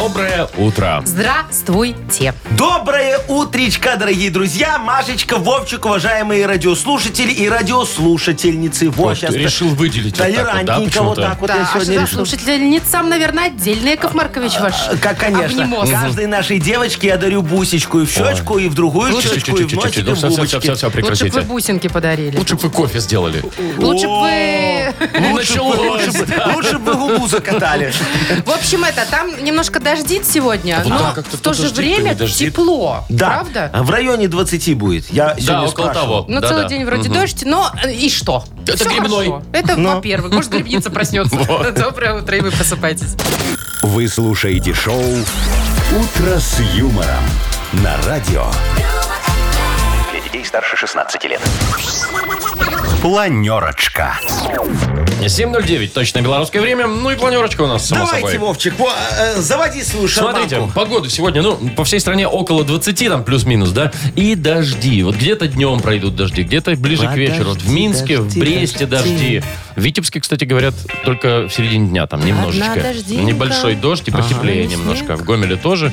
Доброе утро. Здравствуйте. Доброе утречко, дорогие друзья. Машечка, Вовчик, уважаемые радиослушатели и радиослушательницы. Во, Вот, щас решил выделить вот так вот, да, толерантненько вот почему-то? так вот да, я а сегодня решил. слушательницам, наверное, отдельный Яков Маркович ваш Как, конечно. обнимос. Каждой нашей девочке я дарю бусечку и в щечку, и в другую Лучше щечку, и в носик, и в все, все, все, губочки. все, все, Лучше бы вы бусинки подарили. Лучше бы вы кофе сделали. Лучше бы вы... Лучше бы, Началось, лучше бы- лучше бы губу закатали. В общем, это, там немножко дождит сегодня, вот но там как-то в то то же дождит, то время дождит. тепло. Да, Правда? в районе 20 будет. Я Да, сегодня около спрашивал. того. Ну, Да, целый да. день вроде Мгм. дождь, но э, и что? Это Всё грибной. хорошо. Это, во-первых. Может, грибница проснется. Доброе утро, и вы просыпаетесь. Вы слушаете шоу «Утро с юмором» на радио. Детей старше 16 лет. Планерочка. 7.09, точно белорусское время. Ну и планерочка у нас, само Давайте, собой. Вовчик, во, э, заводи свою шарманку. Смотрите, погода сегодня, ну, по всей стране около 20, там, плюс-минус, да, и дожди. Вот где-то днем пройдут дожди, где-то ближе к вечеру. Вот в Подожди, Минске, в дожди, Бресте дожди. дожди. В Витебске, кстати, говорят, только в середине дня, там, немножечко. Небольшой дождь и потеплее Ага. немножко. В Гомеле тоже.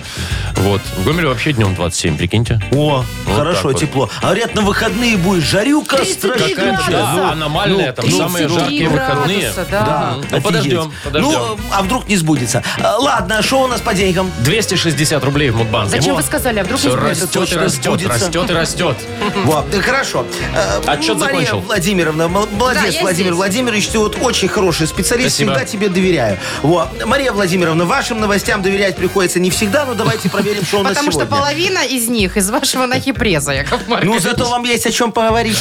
Вот. В Гомеле вообще днем 27, прикиньте. О, Вот хорошо, вот. тепло. А говорят, на выходные будет жарюка 33 страшная. Какая-то, да, аномальная, там, самые 33 жаркие выходные. градуса, да. Да, Ну, офигеть. подождем, подождем. Ну, а вдруг не сбудется? А, Ладно, что у нас по деньгам? 260 рублей в Мудбанке. Зачем Во. вы сказали? А вдруг не Все сбудется? растет и точно растет, сбудется. растет и растет. Вот, да, хорошо. Э, Отчет Мария закончил. Владимировна, Да, молодец, я Владимир здесь. Владимирович, ты вот очень хороший специалист, Спасибо. всегда тебе доверяю. Вот. Мария Владимировна, вашим новостям доверять приходится не всегда, но давайте проверим, что у нас Потому что сегодня. половина из них из вашего нахипреза, Яков Маркович. Ну, зато вам есть о чем поговорить.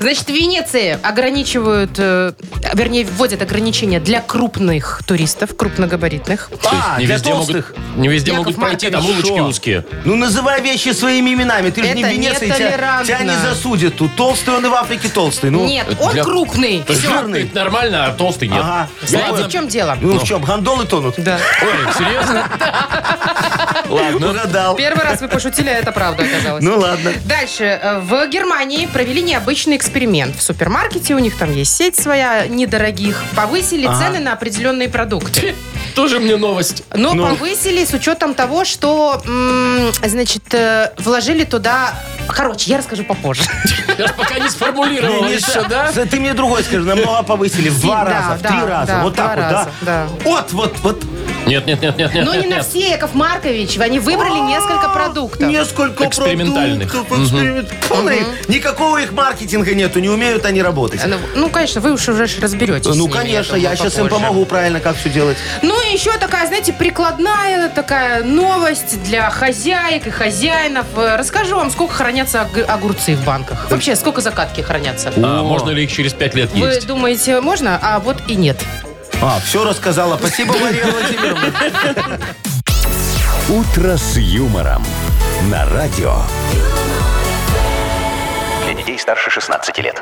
Значит, в Венеции ограничивают, э, вернее, вводят ограничения для крупных туристов, крупногабаритных. А, не для везде могут, толстых. не везде Яков могут пройти, там Маркович, улочки Шо? узкие. Ну, называй вещи своими именами. Ты же не в Это Венеции, тебя, нетолерантно. тебя не засудят тут. Толстый он и в Африке толстый. Ну, Нет, он для- крупный. То есть Всё. жирный. нормально, а толстый нет. Ага. Знаете, Ладно. в чем дело? Ну, в чем, гондолы тонут? Да. Ой, серьезно? Ладно. Угадал. Первый раз вы пошутили, а это правда оказалось. Ну, ладно. Дальше. э, В Германии провели необычный эксперимент. В супермаркете у них там есть сеть своя недорогих. Повысили цены на определенные продукты. Тоже мне новость. Но Ну. повысили с учетом того, что, м, значит, э, вложили туда... Короче, я расскажу попозже. Я ж пока не сформулировал Не, не, еще, да? Ты мне другой скажи, намного повысили. В два Да, раза, в да, три раза. да, Вот так два вот, раза, да? да. Вот, вот, вот. Нет, нет, нет, нет, нет. Но нет, не на нет. все, Яков Маркович. Они выбрали несколько продуктов. Несколько Экспериментальных. продуктов. эксперимент- Полный. Никакого их маркетинга нету, не умеют они работать. Ну, Ну, конечно, вы уж уже ж разберетесь. с Ну, ними, конечно, думаю, я сейчас им попозже. помогу правильно, как все делать. Ну и еще такая, знаете, прикладная такая новость для хозяек и хозяинов. Э, Расскажу вам, сколько хранятся ог- огурцы в банках. Вообще, сколько закатки хранятся. А можно ли их через пять лет Вы есть? думаете, можно? А вот и нет. А, все рассказала. Спасибо, Мария Владимировна. «Утро с юмором» на радио. Для детей старше 16 лет.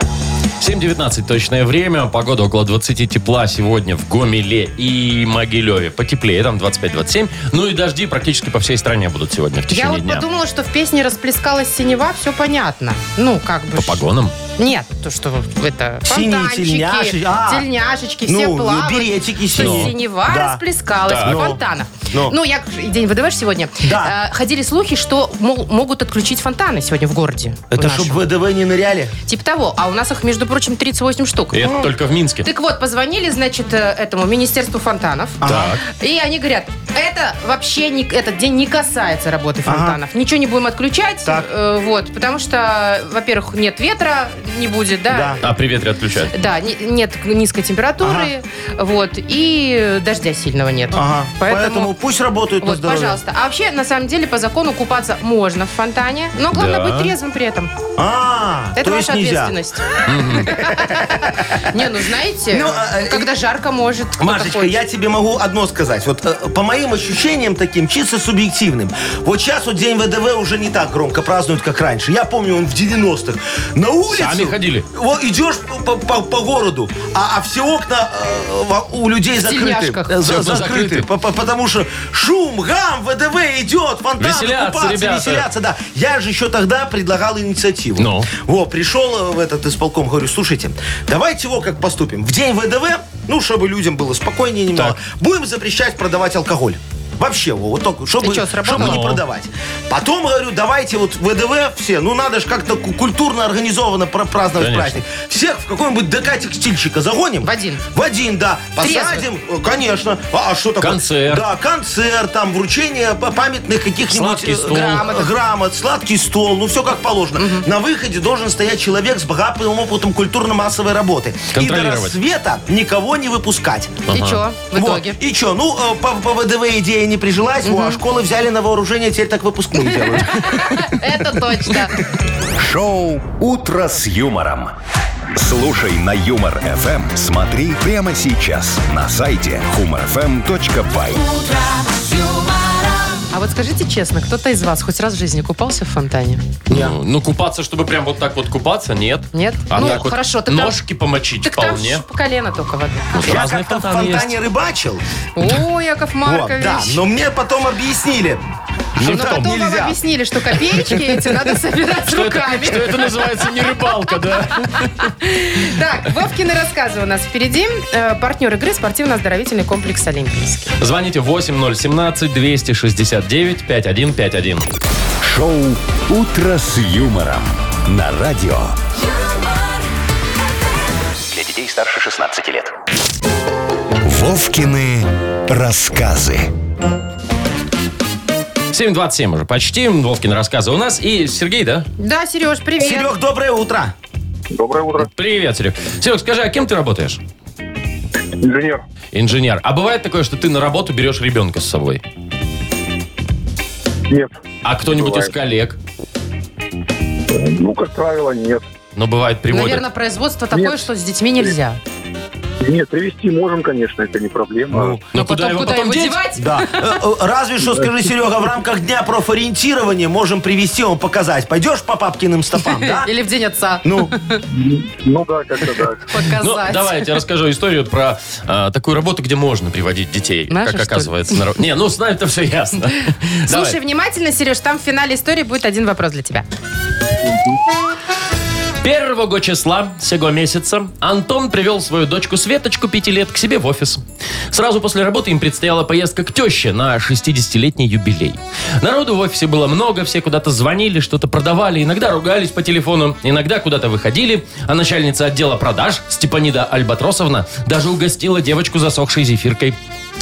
7.19 точное время. Погода около 20 тепла сегодня в Гомеле и Могилеве. Потеплее, там 25-27. Ну и дожди практически по всей стране будут сегодня в Я течение вот дня. подумала, что в песне расплескалась синева, все понятно. Ну, как бы... По погонам? Нет, то, что это Синие фонтанчики, тельняши- а. тельняшечки, все Ну, плавают. беретики что синие. синева Да. расплескалась Так. в Ну. фонтанах. Ну. Ну, я день ВДВ ж сегодня. Да. Э, ходили слухи, что мол, могут отключить фонтаны сегодня в городе. Это в нашем. чтобы ВДВ не ныряли? Типа того. А у нас их, между прочим, 38 штук. И это только в Минске. Так вот, позвонили, значит, э, этому Министерству фонтанов. Так. И они говорят, это вообще не, этот день не касается работы Ага. фонтанов. Ничего не будем отключать. Так. э, вот, потому что, во-первых, нет ветра, не будет, да. Да. А при ветре отключают. Да, не- нет низкой температуры, вот, и дождя сильного нет. Ага. Поэтому, Поэтому, пусть работают на вот, здоровье. пожалуйста. А вообще, на самом деле, по закону купаться можно в фонтане, но главное Да. быть трезвым при этом. А, Это то есть ваша нельзя. ответственность. Не, ну знаете, Ну, а, а, когда жарко может. кто-то Машечка, хочет. я тебе могу одно сказать. Вот э, по моим моим ощущениям таким, чисто субъективным, вот сейчас вот День ВДВ уже не так громко празднуют, как раньше. Я помню, он в 90-х. На улице... Сами ходили? Вот идешь по, по- по городу, а, а все окна э, у людей закрыты. Э, за- Всё закрыты. закрыты. По- по- Потому что шум, гам, ВДВ идет, фонтаны, Веселятся купаться, ребята. веселятся, да. Я же еще тогда предлагал инициативу. Ну? Во, пришел э, в этот исполком, говорю, слушайте, давайте его как поступим. В день ВДВ, ну, чтобы людям было спокойнее немного, Так. будем запрещать продавать алкоголь. Вообще, во, вот только, чтобы, сработало? чтобы не продавать. Потом, говорю, давайте вот ВДВ все, ну надо же как-то ку- культурно, организованно пра- праздновать Конечно. праздник. Всех в какой-нибудь ДК текстильщика загоним. В один. В один, да. Посадим, э, конечно. А, а что такое? Концерт. Да, концерт, там, вручение памятных каких-нибудь... Сладкий э, стол. Грамоток. грамот, сладкий стол, ну все как положено. На выходе должен стоять человек с богатым опытом культурно-массовой работы. И до рассвета никого не выпускать. И что в Вот. итоге? И что, ну, э, по, по ВДВ идея не прижилась, во, а школы взяли на вооружение, теперь так выпускные делают. Это точно. Шоу «Утро с юмором». Слушай на Юмор ФМ. Смотри прямо сейчас на сайте humorfm.by. А вот скажите честно, кто-то из вас хоть раз в жизни купался в фонтане? Ну, ну, купаться, чтобы прям вот так вот купаться, нет. Нет? А Ну, так вот хорошо, так там- ножки помочить Так вполне. ж по колено только воды. Вот Я разные как-то в фонтаны есть. фонтане рыбачил. О, Яков Вот, Маркович. да, но мне потом объяснили, что Но так потом вам нельзя. объяснили, что копеечки эти надо собирать Что это, руками. что это называется не рыбалка, да? Так, Вовкины рассказы у нас впереди. Э, партнер игры спортивно-оздоровительный комплекс «Олимпийский». Звоните 8017-269-5151. Шоу «Утро с юмором» на радио. Для детей старше 16 лет. Вовкины рассказы. 7.27 уже почти. Вовкин рассказы у нас. И Сергей, да? Да, Сереж, привет. Серег, доброе утро. Доброе утро. Привет, Серег. Серег, скажи, а кем ты работаешь? Инженер. Инженер. А бывает такое, что ты на работу берешь ребенка с собой? Нет. А кто-нибудь из коллег? Ну, как правило, нет. Но бывает приводят. Наверное, производство такое, Нет. что с детьми нельзя. Нет, привезти можем, конечно, это не проблема. Ну, Но куда потом его куда потом его деть? девать? Да. Э, э, Разве что, скажи, Серега, в рамках дня профориентирования можем привести вам показать. Пойдешь по папкиным стопам, да? Или в день отца Ну, Ну да, как-то так. Ну, показать. давай, я тебе расскажу историю про а, такую работу, где можно приводить детей. Наши, как оказывается. на Не, ну с нами-то все ясно. Слушай Давай. внимательно, Сереж, там в финале истории будет один вопрос для тебя. Первого числа сего месяца Антон привел свою дочку Светочку, 5 лет, к себе в офис. Сразу после работы им предстояла поездка к теще на 60-летний юбилей. Народу в офисе было много, все куда-то звонили, что-то продавали, иногда ругались по телефону, иногда куда-то выходили, а начальница отдела продаж Степанида Альбатросовна даже угостила девочку засохшей зефиркой.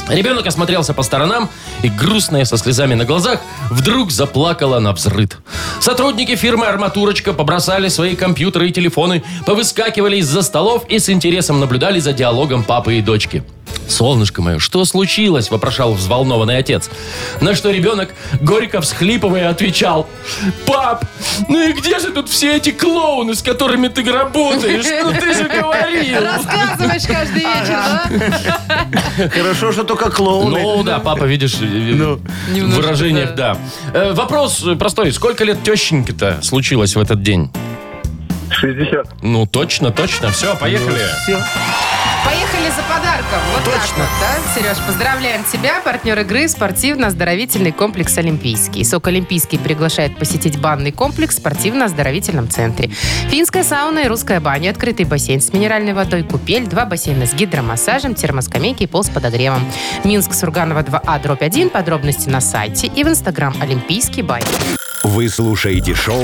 Ребенок осмотрелся по сторонам и, грустная, со слезами на глазах, вдруг заплакала на взрыд. Сотрудники фирмы «Арматурочка» побросали свои компьютеры и телефоны, повыскакивали из-за столов и с интересом наблюдали за диалогом папы и дочки. «Солнышко мое, что случилось?» – вопрошал взволнованный отец. На что ребенок, горько всхлипывая, отвечал. «Пап, ну и где же тут все эти клоуны, с которыми ты работаешь? Ну ты же говорил!» Рассказываешь каждый вечер, да? хорошо, что только клоуны. Ну да, папа, видишь, э, в Немножко, выражениях, да. Э, Вопрос э, простой. Сколько лет тещеньке-то случилось в этот день? 60. Ну, точно, точно. Все, поехали. Всё. Поехали за подарком. Вот так вот, да? Сереж, поздравляем тебя. Партнер игры спортивно-оздоровительный комплекс «Олимпийский». СОК «Олимпийский» приглашает посетить банный комплекс в спортивно-оздоровительном центре. Финская сауна и русская баня, открытый бассейн с минеральной водой, купель, два бассейна с гидромассажем, термоскамейки и пол с подогревом. Минск, Сурганова 2А, дробь 1. Подробности на сайте и в инстаграм «Олимпийский бай». Вы слушаете шоу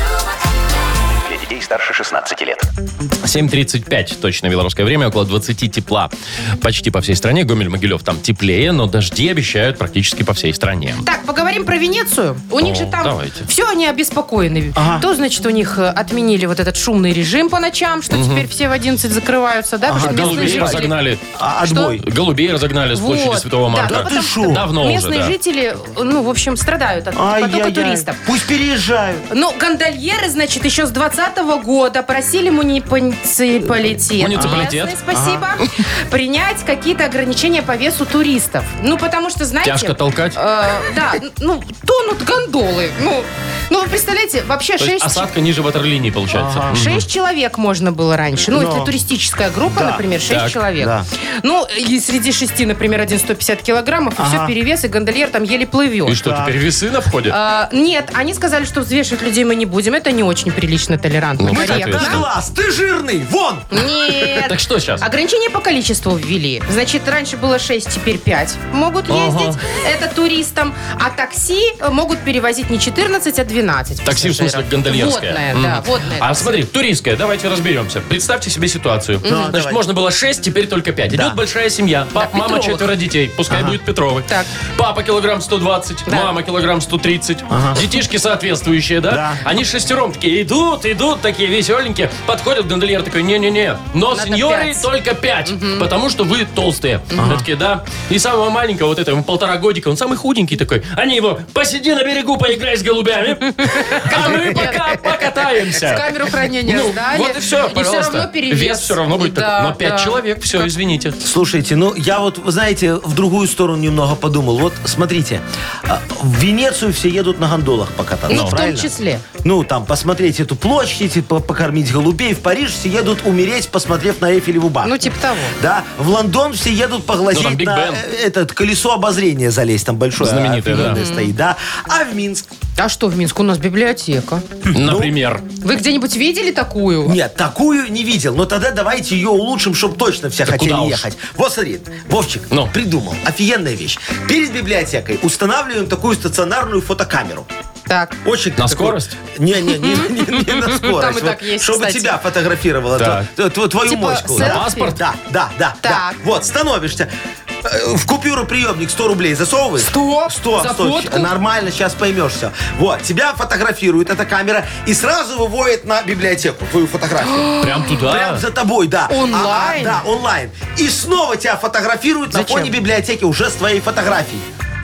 Детей старше 16 лет. 7.35, точно белорусское время, около 20 тепла. Почти по всей стране. Гомель, Могилев там теплее, но дожди обещают практически по всей стране. Так, поговорим про Венецию. У них О, же там давайте. все они обеспокоены. Ага. То, значит, у них э, отменили вот этот шумный режим по ночам, что теперь все в 11 закрываются, да? потому что местные Голубей жители- разогнали. А, отбой. Голубей разогнали с площади Вот, Святого да, Марка. ну, Да ты шо? что Давно уже, Местные да. жители, ну, в общем, страдают от потока Ай-яй-яй. туристов. Пусть переезжают. Но гондольеры, значит, еще с 20 года просили муниципалитет. Муниципалитет. Местный, спасибо. Принять какие-то ограничения по весу туристов. Ну, потому что, знаете... Тяжко толкать? э, да, ну, тонут гондолы. Ну, ну, вы представляете, вообще То есть 6 осадка ниже ватерлинии получается. Мгм. Шесть человек можно было раньше. Ну, Но. если туристическая группа, Да. например, шесть Так. человек. Да. Ну, и среди шести, например, один 150 килограммов, и все, Ага. перевес, и гондольер там еле плывет. И что, Так. теперь весы на входе? А, нет, они сказали, что взвешивать людей мы не будем. Это не очень прилично, толерантно, Ну, корректно. соответственно. Глаз, ты жирный, вон! Нет. Так что сейчас? Ограничение по количеству ввели. Значит, раньше было 6, теперь 5 могут Ага. ездить. Это туристам. А такси э, могут перевозить не 14, а 12 Такси, в смысле, пассажиров. гондольерское. Водное, Мгм. да, водное. А такси. смотри, туристская, давайте разберемся. Представьте себе ситуацию. Значит, давай. можно было 6, теперь только 5. Да. Идет большая семья. Пап, мама, Петровых. четверо детей. Пускай будет Петровы. Так. Папа килограмм 120, Да. мама килограмм 130. Детишки соответствующие, да? Да. Они шестером такие идут, идут, такие веселенькие. Подходят, гондольер такой, не-не-не. Но Надо сеньоры пять. только 5, потому что вы толстые. Они Такие, да. И самого маленького, вот этого, ему полтора годика, он самый худенький такой. Они его, посиди на берегу, поиграй с голубями. А мы пока В покатаемся. камеру хранения Ну, сдали. вот и все, И пожалуйста. все равно перевес. Вес все равно будет Да, такой. Но 5 да. человек, все, извините. Слушайте, ну я вот, вы знаете, в другую сторону немного подумал. Вот смотрите, а, в Венецию все едут на гондолах покататься, Ну, в том правильно? числе. Ну, там, посмотреть эту площадь, и по- покормить голубей. В Париж все едут умереть, посмотрев на Эйфелеву башню. Ну, типа того. Да, в Лондон все едут Ну, поглазеть там Биг на Бен. э, этот колесо обозрения залезть, там большое Знаменитое, да. офигенное стоит, да. А в Минск? А что в Минске? У нас библиотека. Например. Вы где-нибудь видели такую? Нет, такую не видел. Но тогда давайте ее улучшим, чтобы точно все хотели куда уж. ехать. Вот смотри, Вовчик Ну. придумал. Офигенная вещь. Перед библиотекой устанавливаем такую стационарную фотокамеру. Так. Очень На такой- скорость? Не, не, не, не, не на скорость. Там и Вот так есть, Чтобы кстати. тебя фотографировала, Так. то- то- твою Типа мочку. селфи? Да. Паспорт? Да, да, да, да. Так. Вот, становишься. э, В купюроприемник 100 рублей засовываешь? 100? 100, За 100. фотку? Нормально, сейчас поймешь все. Вот, тебя фотографирует эта камера и сразу выводит на библиотеку твою фотографию. Прям туда. Прям за тобой, да. Онлайн? А, а, да, онлайн. И снова тебя фотографируют на Зачем? фоне библиотеки уже с твоей фотографией.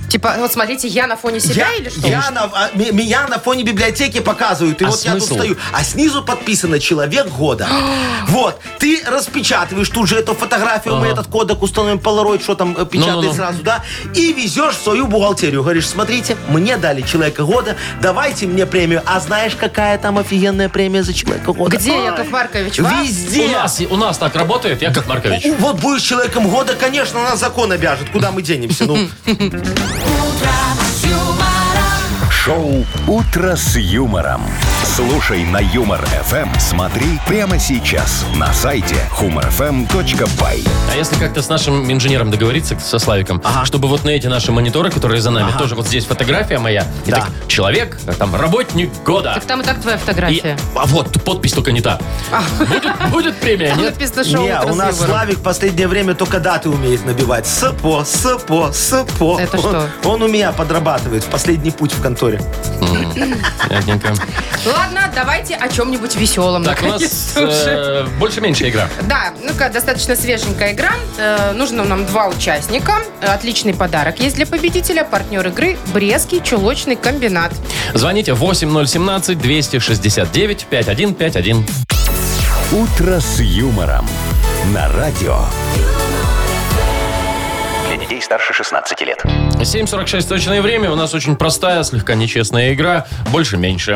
Типа, вот смотрите, я на фоне себя или что? я на, а, ми- меня на фоне библиотеки показывают. И А вот я тут смысл? стою. А снизу подписано «Человек года». вот. Ты распечатываешь тут же эту фотографию, мы этот кодек установим, полароид, что там э, Ну-ну-ну. сразу, да? И везешь в свою бухгалтерию. Говоришь, смотрите, мне дали «Человека года», давайте мне премию. А знаешь, какая там офигенная премия за «Человека года»? Где, Ой, Яков Маркович? Вас? Везде. У нас, у нас так работает, Яков Маркович. У- Вот будешь человеком года, конечно, нас закон обяжет. Куда мы денемся? Ну, Ultra. Шоу «Утро с юмором». Слушай на Юмор ФМ. Смотри прямо сейчас на сайте humorfm.by. А если как-то с нашим инженером договориться, со Славиком, чтобы вот на эти наши мониторы, которые за нами, тоже вот здесь фотография моя, и Да. так, человек, там, работник года. Так там и так твоя И- фотография. а вот, подпись только не та. Будет, будет премия, Там нет? написано шоу Не, «Утро у с нас юмором». Славик в последнее время только даты умеет набивать. СПО, СПО, СПО. Это он, что? Он у меня подрабатывает в последний путь в конторе. Понятненько. Ладно, давайте о чем-нибудь веселом. Так, у нас э, больше-меньше игра. Да, ну-ка, достаточно свеженькая игра. Э, нужно нам два участника. Отличный подарок есть для победителя. Партнер игры Брестский чулочный комбинат. Звоните 8017-269-5151. «Утро с юмором» на радио. Детей старше 16 лет. 7.46 точное время. У нас очень простая, слегка нечестная игра. Больше-меньше.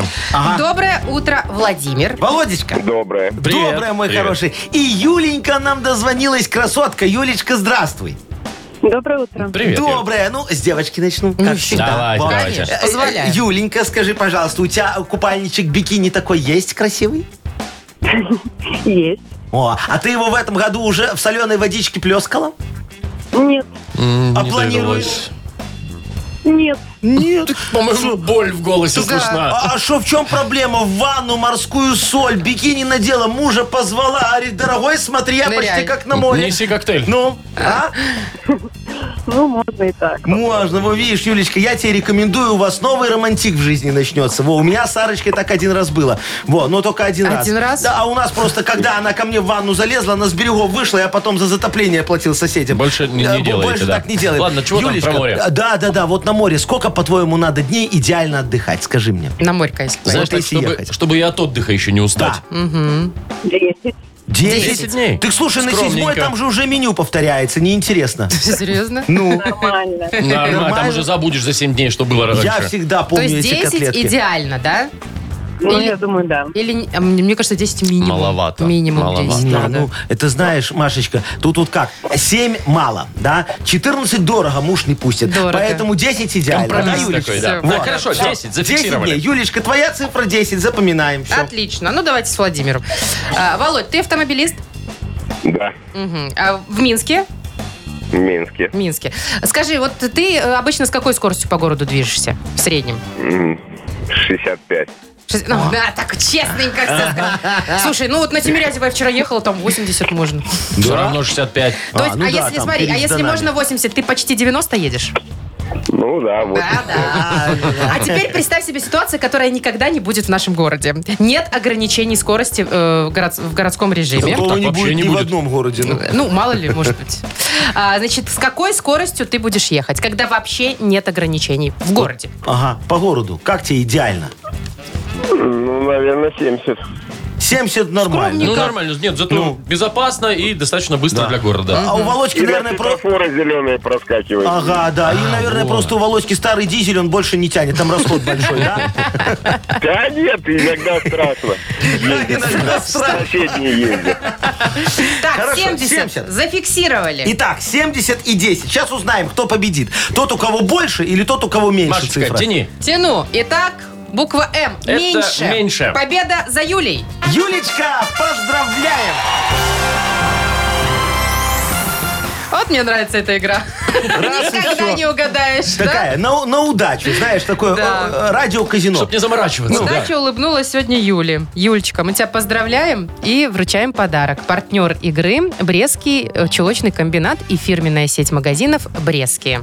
Доброе утро, Владимир. Володечка. Доброе. Привет. Доброе, мой Привет. хороший. И Юленька нам дозвонилась, красотка. Юлечка, здравствуй. Доброе утро. Привет. Доброе. Ну, с девочки начну, как всегда. Давайте, давайте. Конечно, Э, позволяю. Юленька, скажи, пожалуйста, у тебя купальничек бикини такой есть красивый? Есть. О, а ты его в этом году уже в соленой водичке плескала? Нет. А не планируешь? довелось. Нет. Нет. По-моему, боль в голосе Да. слышна. А что, в чем проблема? В ванну морскую соль, бикини надела, мужа позвала, говорит, дорогой, смотри, я Ныряй. почти как на море. Неси коктейль. Ну, а? Ну, можно и так. Можно, во, видишь, Юлечка, я тебе рекомендую, у вас новый романтик в жизни начнется. Во, у меня с Сарочкой так один раз было. Во, но только один раз. Один раз? Да, а у нас просто, когда она ко мне в ванну залезла, она с берегов вышла, я потом за затопление платил соседям. Больше не- не Э, делаете, Больше да. так не делаем. Ладно, чего там Юлечка, про море? Да, да, да, вот на море. Сколько по-твоему, надо дней идеально отдыхать? Скажи мне. На морька, если Знаешь, Вот так, если чтобы, ехать. чтобы и от отдыха еще не устать. Десять. Десять. 10 дней. Ты слушай, на седьмой Скромненько. там же уже меню повторяется, неинтересно. Серьезно? Ну, Нормально. Нормально, там уже забудешь за 7 дней, что было раньше. я всегда То помню есть эти 10 котлетки. идеально, да? Ну, Или- я думаю, да. Или, а мне мне кажется, 10 минимум. Маловато. Минимум Маловато. 10, Не, да, да. ну, это знаешь, Машечка, тут вот как, 7 мало, да, 14 дорого, муж не пустит, Дорого. поэтому 10 идеально, да, Компромисс Юлечка? такой, да. Вот. хорошо, Всё. 10, зафиксировали. дней. Юлечка, твоя цифра 10, запоминаем. Все. Отлично. Ну, давайте с Владимиром. А, Володь, ты автомобилист? Да, Мгм. А в Минске? в Минске. В Минске. Скажи, вот ты э, обычно с какой скоростью по городу движешься? В среднем? М, 65. Шесть- Ну, да, так честненько все. Слушай, ну вот на Тимирязево я вчера ехала, там 80 можно. Все равно 65. То есть, ну а да, если, там смотри, а если можно 80, ты почти 90 едешь? Ну да, вот. Да, да. А теперь представь себе ситуацию, которая никогда не будет в нашем городе. Нет ограничений скорости э, в город- в городском режиме. Такого так не будет не ни в одном городе. ну. Ну, мало ли, может быть. А, значит, с какой скоростью ты будешь ехать, когда вообще нет ограничений в городе? Ага, по городу. Как тебе идеально? Ну, наверное, 70. 70 нормально. Ну, нормально. Нет, зато Ну. безопасно и достаточно быстро Да. для города. А у Володьки, И на наверное, про... светофоры зеленые проскакивают. Ага, да. И, наверное, вот. просто у Володьки старый дизель, он больше не тянет. Там расход большой, да? Да нет, иногда страшно. Иногда страшно. Соседние ездят. Так, Хорошо, 70. 70. Зафиксировали. Итак, 70 и 10. Сейчас узнаем, кто победит. Тот, у кого больше или тот, у кого меньше Машечка, цифра. тяни. Тяну. Итак, буква М. Это меньше. меньше. Победа за Юлей. Юлечка, поздравляем! Вот мне нравится эта игра. Раз Никогда не угадаешь, да? Такая, на, на удачу, знаешь, такое Да. э, э, радио-казино. Чтоб не заморачиваться. да. Удача улыбнулась сегодня Юле. Юлечка, мы тебя поздравляем и вручаем подарок. Партнер игры – Брестский э, чулочный комбинат и фирменная сеть магазинов «Брестские».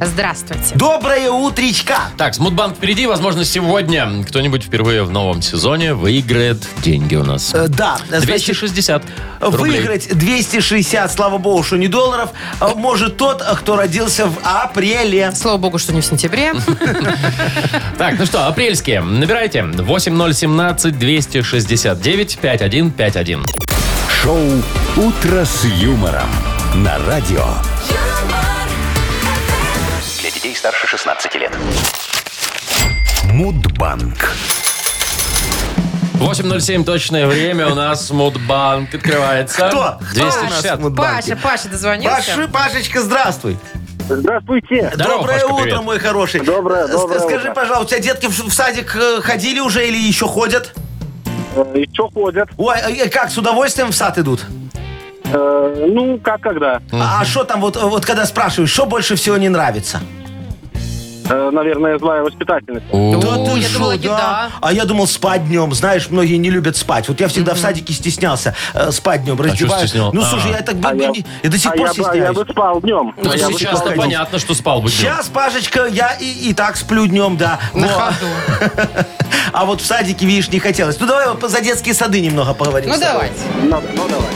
Здравствуйте. Доброе утречка! Так, с Мудбанк впереди. Возможно, сегодня кто-нибудь впервые в новом сезоне выиграет деньги у нас. Э, да, значит, 260 рублей. выиграть 260, слава богу, что не долларов, э, может тот, э, кто родился в апреле. Слава богу, что не в сентябре. Так, ну что, апрельские. Набирайте 8017-269-5151. Шоу Утро с юмором на радио. Старше 16 лет. Мудбанк. 8.07 точное время. У нас Мудбанк открывается. Кто? Кто у нас 260. в Мудбанке? Паша, Паша дозвонился. Паши, Пашечка, здравствуй. Здравствуйте. Здорово, Доброе Пашка, утро, привет. мой хороший. Доброе, доброе Скажи, утро. пожалуйста, у тебя детки в садик э, ходили уже или еще ходят? И что ходят? Ой, э, как, с удовольствием в сад идут? Э, ну, как когда? А что там, вот, вот когда спрашиваешь, что больше всего не нравится? Э, наверное, злая воспитательница. О, О, ты я шо, думала, еда. А я думал спать днем. Знаешь, многие не любят спать. Вот я всегда в садике стеснялся э, спать днем. Раздеваюсь. стеснял? Ну, А. слушай, я так бы- А бы я- не- я до сих а пор я, бы- я стесняюсь. бы спал днем. Ну, А я бы сейчас спал понятно, что спал бы днем. Сейчас, Пашечка, я и, и так сплю днем, да. На Во. ходу. А вот в садике, видишь, не хотелось. Ну, давай вот за детские сады немного поговорим. Ну, с тобой. давайте. Ну, ну, давай.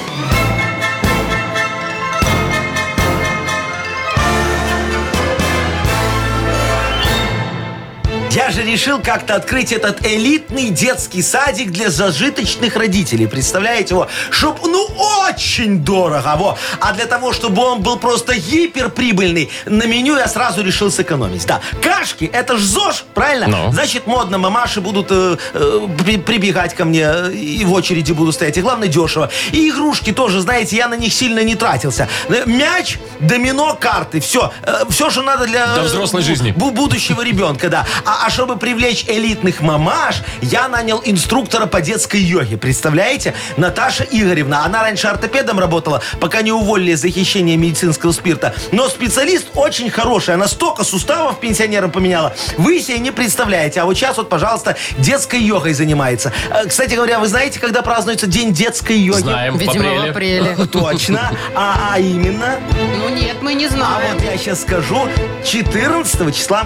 Я же решил как-то открыть этот элитный детский садик для зажиточных родителей. Представляете его? Чтоб, ну, очень дорого. Во. А для того, чтобы он был просто гиперприбыльный, на меню я сразу решил сэкономить. Да, кашки, это ж ЗОЖ, правильно? Ну. Значит, модно, мамаши будут э, э, при- прибегать ко мне э, и в очереди буду стоять. И главное, дешево. И игрушки тоже, знаете, я на них сильно не тратился. Э, Мяч, домино, карты, все. все, что надо для... Для взрослой жизни. бу- будущего ребенка, да. А, а чтобы привлечь элитных мамаш, я нанял инструктора по детской йоге. Представляете? Наташа Игоревна. Она раньше ортопедом работала, пока не уволили за хищение медицинского спирта. Но специалист очень хороший. Она столько суставов пенсионерам поменяла. Вы себе не представляете. А вот сейчас вот, пожалуйста, детской йогой занимается. Э, Кстати говоря, вы знаете, когда празднуется День детской йоги? Знаем, Видимо, в апреле. Точно. А, а именно, Ну нет, мы не а знаем. вот я сейчас скажу, 14 числа.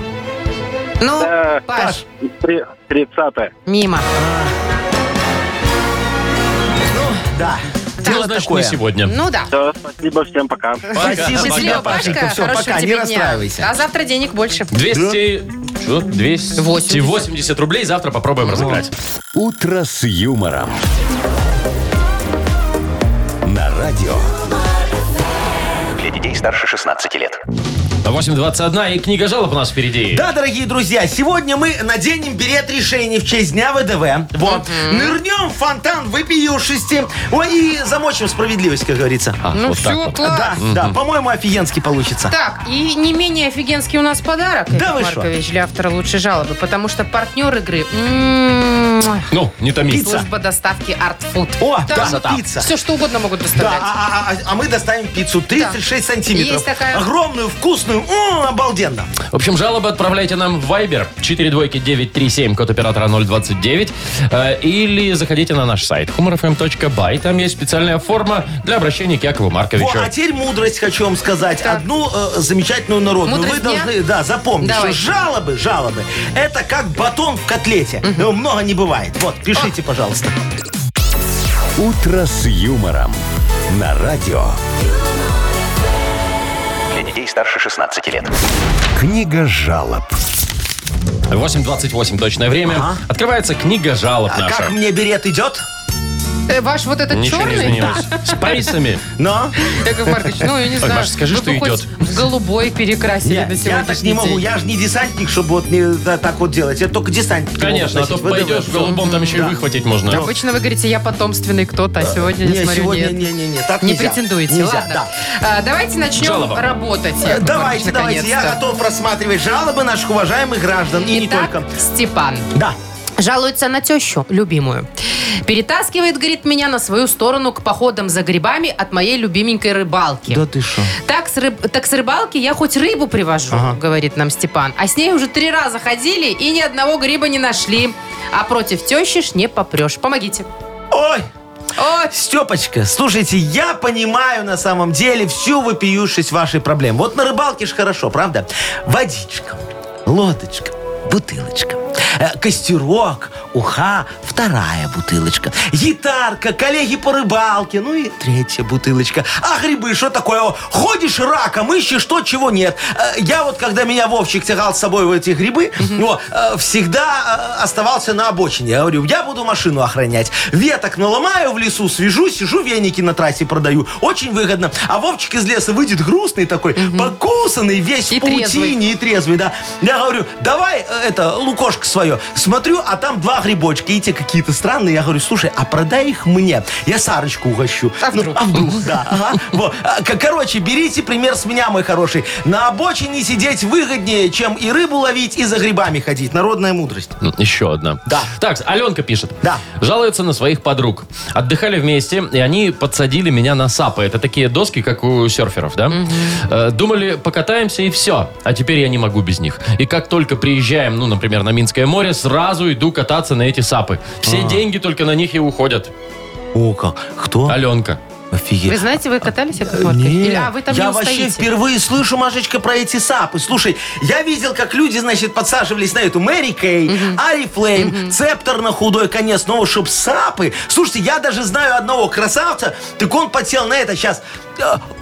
Ну, Э, Паш, Три- 30 мимо. Да. Ну, Дело значит, такое. не сегодня. Ну да. Все, спасибо, всем пока. Спасибо Счастливо, тебе, Пашенька. Пашка. Все, Хорошего пока, не тебе дня. расстраивайся. А завтра денег больше. 200... Что? 280 рублей завтра попробуем разыграть. «Утро с юмором». На радио. Для детей старше 16 лет. 8.21 и книга жалоб у нас впереди. Да, дорогие друзья, сегодня мы наденем берет решений в честь Дня ВДВ. Вот. Нырнем в фонтан вопиюшести. Ой, и замочим справедливость, как говорится. А, Ну вот так все, вот. класс. Да, да, по-моему, офигенский получится. Так, и не менее офигенский у нас подарок, Да вы шо? Маркович, для автора лучшей жалобы, потому что партнер игры Ну, не томи. Пицца. служба доставки Art Food. О, да, пицца. Все, что угодно могут Да, доставлять. а, а- а- а мы доставим пиццу 36 сантиметров. Есть такая. Огромную, вкусную, м, обалденно. В общем, жалобы отправляйте нам в Viber 42937, код оператора 029. э, Или заходите на наш сайт humorfm.by. Там есть специальная форма для обращения к Якову Во, Марковичу. а теперь мудрость хочу вам сказать. Так. Одну э, замечательную народную. Мудрость Вы дня? должны, да, запомнить, Давайте. что жалобы, жалобы, это как батон в котлете. Ну, Много не бывает. Вот, пишите, пожалуйста. «Утро с юмором». На радио. Старше 16 лет. Книга жалоб. 8.28 точное время. Ага. Открывается книга жалоб А наша. как мне берет идет? Э, Ваш вот этот Ничего не черный, изменилось. С прайсами. Но Яков Маркович, ну, я не знаю. Маша, скажи, вы что хоть идет. в голубой перекрасили Нет, на я так сегодняшний не могу. Я же не десантник, чтобы вот не да, так вот делать. Я только десантник. Конечно, а то пойдешь в голубом, там еще и выхватить можно. Обычно вы говорите, я потомственный кто-то, а сегодня, я Не, смотрю, сегодня нет. не, не, не, так Не нельзя. претендуете, Нельзя, ладно. да. А, давайте начнем Жалоба. работать. Яков Давайте, Маркович, давайте. Я наконец-то. готов рассматривать жалобы наших уважаемых граждан. И не Итак, только. Степан. Да. Жалуется на тещу, любимую. Перетаскивает, говорит, меня на свою сторону к походам за грибами от моей любименькой рыбалки. ты что? Так с, рыб- так с рыбалки я хоть рыбу привожу, говорит нам Степан. А с ней уже три раза ходили и ни одного гриба не нашли. А против тещи ж не попрешь. Помогите. Ой, Ой, Степочка, слушайте, я понимаю на самом деле всю вопиюшесть вашей проблемы. Вот на рыбалке ж хорошо, правда? Водичка, лодочка, бутылочка, костерок, уха, вторая бутылочка, гитарка, коллеги по рыбалке, ну и третья бутылочка. А грибы, что такое? Ходишь раком, ищешь то, чего нет. Э, Я вот, когда меня Вовчик тягал с собой в эти грибы, о, э, всегда э, оставался на обочине. Я говорю, я буду машину охранять. Веток наломаю в лесу, свяжу, сижу, веники на трассе продаю. Очень выгодно. А Вовчик из леса выйдет грустный такой, покусанный, весь И в паутине и трезвый, да. Я говорю, давай это, лукошко свое. Смотрю, а там два грибочка, и те какие-то странные. Я говорю, слушай, а продай их мне. Я Сарочку угощу. А Ну, вдруг? а вдруг, да. ага. Вот. А, Короче, берите пример с меня, мой хороший. На обочине сидеть выгоднее, чем и рыбу ловить, и за грибами ходить. Народная мудрость. М, Еще одна. Да. Так, Аленка пишет. Да. Жалуется на своих подруг. Отдыхали вместе, и они подсадили меня на сапы. Это такие доски, как у серферов, да? Э, Думали, покатаемся и все. А теперь я не могу без них. И как только приезжаем, ну, например, на Минское море, сразу иду кататься на эти сапы. Все деньги только на них и уходят. О, как? Кто? Аленка. Офигеть. вы знаете, вы катались, Яков Маркович? Нет, Или, а, вы там я не вообще устоите? впервые слышу, Машечка, про эти сапы. Слушай, я видел, как люди, значит, подсаживались на эту Мэри Кей, Ари Флейм, Цептор на худой конец, но чтоб сапы. Слушайте, я даже знаю одного красавца, так он подсел на это сейчас.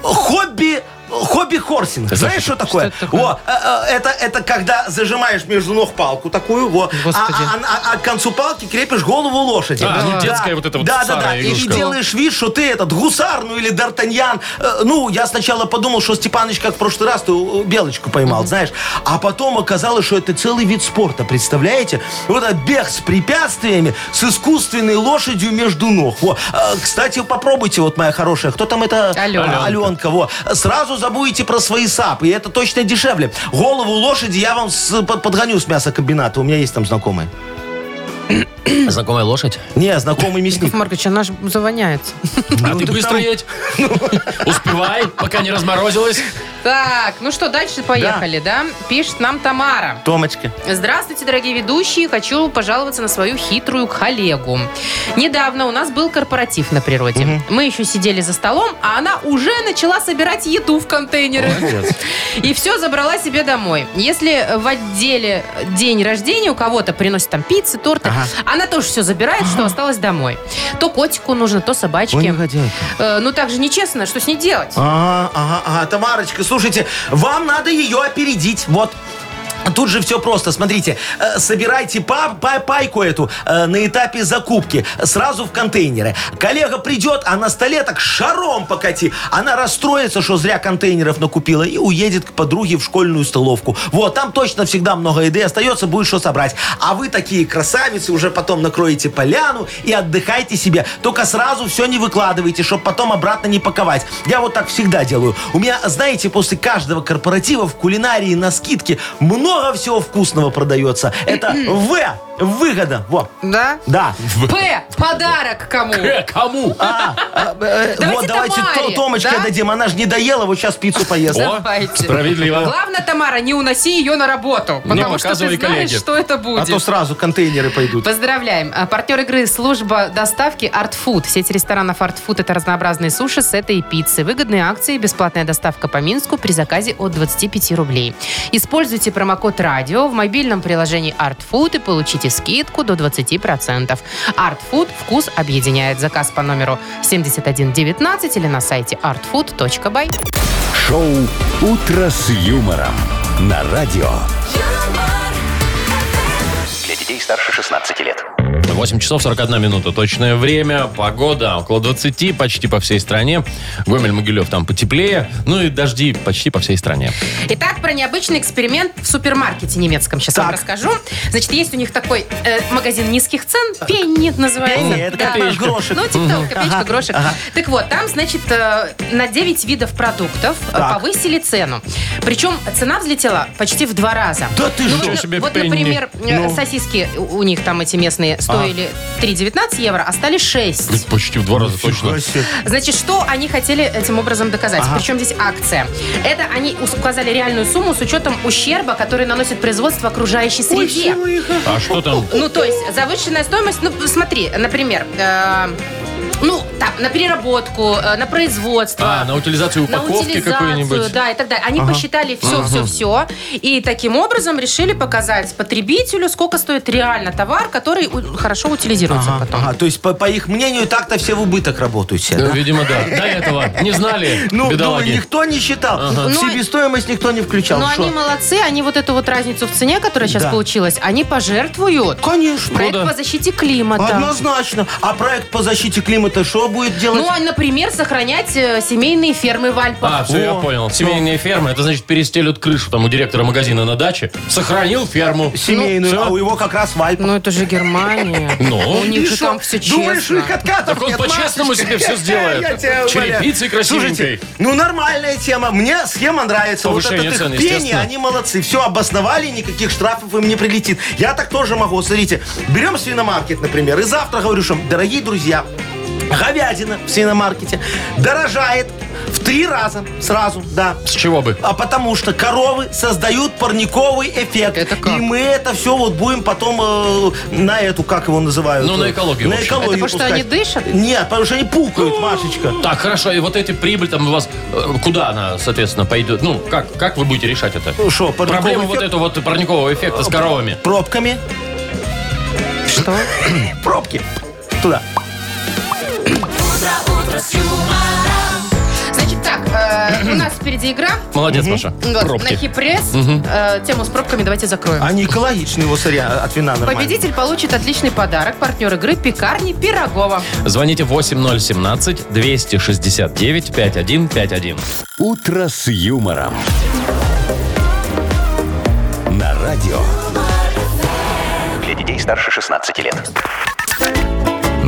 хобби... Хобби-хорсинг. Знаешь, что- что такое? что это такое? Во, э, э, это, это когда зажимаешь между ног палку такую, во, а, а- а- а к концу палки крепишь голову лошади. А, ну, детская вот эта вот Да, да, да. старая И игрушка. делаешь вид, что ты этот гусар, ну или Д'Артаньян. Э, Ну, я сначала подумал, что Степаныч, как в прошлый раз, ты белочку поймал, знаешь. А потом оказалось, что это целый вид спорта, представляете? Вот этот бег с препятствиями, с искусственной лошадью между ног. Во. Кстати, попробуйте, вот моя хорошая, кто там это? Алена. А, Аленка, во. Сразу сразу забудете про свои сапы. И это точно дешевле. Голову лошади я вам с- под- подгоню с мясокомбината. У меня есть там знакомые. Знакомая лошадь? Не, знакомый мясник. Яков Маркович, она же завоняется. А ты быстро едь. Успевай, пока не разморозилась. Так, ну что, дальше поехали, да? Пишет нам Тамара. Томочка. Здравствуйте, дорогие ведущие. Хочу пожаловаться на свою хитрую коллегу. Недавно у нас был корпоратив на природе. Мы еще сидели за столом, а она уже начала собирать еду в контейнеры. И все забрала себе домой. Если в отделе день рождения у кого-то приносят там пиццы, торты, она тоже все забирает, что осталось домой. То котику нужно, то собачке. Э, Ну так же нечестно, что с ней делать? Ага, ага, ага. Тамарочка, слушайте, вам надо ее опередить. Вот. Тут же все просто. Смотрите, э, собирайте па- па- пайку эту э, на этапе закупки сразу в контейнеры. Коллега придет, а на столе так шаром покати. Она расстроится, что зря контейнеров накупила и уедет к подруге в школьную столовку. Вот, там точно всегда много еды остается, будет что собрать. А вы такие красавицы, уже потом накроете поляну и отдыхайте себе. Только сразу все не выкладывайте, чтобы потом обратно не паковать. Я вот так всегда делаю. У меня, знаете, после каждого корпоратива в кулинарии на скидке много всего вкусного продается. Это В. Выгода. Во. Да? Да. П. Подарок кому? Э, кому? А, а, э, Давайте вот давайте Тамаре, То- Томочке да? дадим. Она же не доела, вот сейчас пиццу поест. О, Давайте. справедливо. Главное, Тамара, не уноси ее на работу. Потому что ты знаешь, коллеге. что это А будет. то сразу контейнеры пойдут. Поздравляем. А, Партнер игры служба доставки Art Food. Сеть ресторанов Art Food это разнообразные суши, сеты и пиццы. Выгодные акции, бесплатная доставка по Минску при заказе от 25 рублей. Используйте промокод радио в мобильном приложении Art Food и получите скидку до 20%. Art Food вкус объединяет. Заказ по номеру 7119 или на сайте artfood.by. Шоу «Утро с юмором» на радио. Для детей старше 16 лет. 8 часов 41 минута. Точное время. Погода около 20 почти по всей стране. Гомель, Могилев там потеплее. Ну и дожди почти по всей стране. Итак, про необычный эксперимент в супермаркете немецком. Сейчас вам Так. расскажу. Значит, есть у них такой э, магазин низких цен. Пенни называется. Пенни, это Да. наш грошек. Ну, типа того, копеечка, Ага, грошек. Так вот, там, значит, э, на 9 видов продуктов э, Так. повысили цену. Причем цена взлетела почти в два раза. Да ты Ну, что? вот, себе, вот, Пенни. например, э, Ну. сосиски у у них там эти местные стоили 3,19 евро, а стали 6. Почти в два раза точно. Значит, что они хотели этим образом доказать? Ага. Причем здесь акция? Это они ус- указали реальную сумму с учетом ущерба, который наносит производство окружающей среде. А что там? Ну, то есть завышенная стоимость, ну, смотри, например, э, ну, там, на переработку, э, на производство. А, на утилизацию на упаковки утилизацию, какой-нибудь? да, и так далее. Они посчитали все-все-все. И таким образом решили показать потребителю, сколько стоит реально товар, который у- хорошо утилизируется Ага, потом. ага, то есть, по, по их мнению, так-то все в убыток работают все, Ну, да? видимо, да. До этого не знали, Ну, ну, бедолаги. никто не считал. Ну, Себестоимость никто не включал. Но Шо? они молодцы, они вот эту вот разницу в цене, которая сейчас Да. получилась, они пожертвуют. Конечно. Проект по защите климата. Однозначно. А проект по защите климата что будет делать? Ну, а, например, сохранять э, семейные фермы в Альпах. А, все, я О, понял. Семейные фермы, это значит перестелют крышу там у директора магазина на даче. Сохранил ферму. Семейную, Ну, а всё. у его как раз в Альпах. Ну, это же Германия. Ну, У них же шо? там все Думаешь, у них честно. откатов Так он нет, по-честному Машечка? себе сделает. Я тебя умоляю. Черепицей красивенькой. Слушайте, ну нормальная тема. Мне схема нравится. Вот Повышение этот цен, их естественно. они молодцы. Все обосновали, никаких штрафов им не прилетит. Я так тоже могу. Смотрите, берем свиномаркет, например, и завтра говорю, что, дорогие друзья, говядина в свиномаркете дорожает в три раза сразу, да. С чего бы? А потому что коровы создают парниковый эффект. Это как? И мы это все вот будем потом э, на эту, как его называют? Ну, на экологию, На экологию Это потому что они дышат? Нет, потому что они пукают, Машечка. Так, хорошо, и вот эти прибыль там у вас, э, куда она, соответственно, пойдет? Ну, как, как вы будете решать это? Ну что, Проблему вот эффект? эту вот парникового эффекта с коровами. Пробками. Что? Пробки. Туда. Значит так, э, у нас впереди игра. Молодец, Маша. Вот, на Пробки. хипресс. Э, тему с пробками давайте закроем. Они экологичные, его смотри, от вина нормально. Победитель получит отличный подарок. Партнер игры «Пекарни Пирогова». Звоните 8017-269-5151. «Утро с юмором». На радио. Для детей старше 16 лет.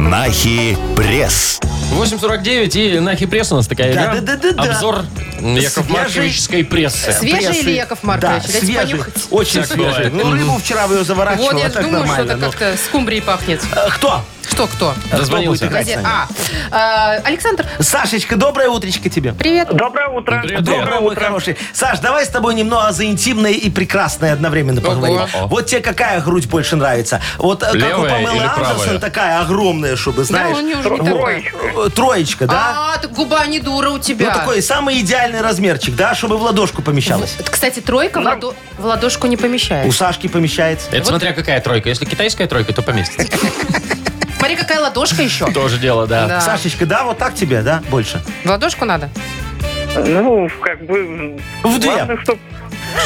Нахи пресс. 8.49 и на Хипресс у нас такая Да, игра. да, да, да, да. Обзор Яков. Марковичской прессы. Свежий Прессы. или Яков Маркович? Да, Дайте свежий. понюхать. Очень Так свежий. бывает. Ну, рыбу вчера вы ее заворачивала, Вот я так думаю, нормально. что-то ну. как-то скумбрией пахнет. Э, Кто? Что, кто? Дозвонился. Кто будет играть? Газет- А, э, Александр, Сашечка, доброе утречко тебе. привет. Доброе утро. Привет, Доброе, мой хороший. Саш, давай с тобой немного за интимное и прекрасное одновременно Ого. поговорим. Ого. Вот тебе какая грудь больше нравится? Вот э, как у Левая Памелы или Андерсон, правая? такая огромная, чтобы, Да, знаешь... он не уже не такой. Троечка. э, Троечка, да? А, так губа не дура у тебя. Ну, такой самый идеальный размерчик, да, чтобы в ладошку помещалось. Вот, Кстати, тройка в, ладо- в ладошку не У помещает. Сашки помещается. Это смотря какая тройка. Если китайская тройка, то поместится. Смотри, какая ладошка еще. Тоже дело, да. Да. Сашечка, да, вот так тебе, да, больше? В ладошку надо. Ну, как бы... В две. Главное, чтоб,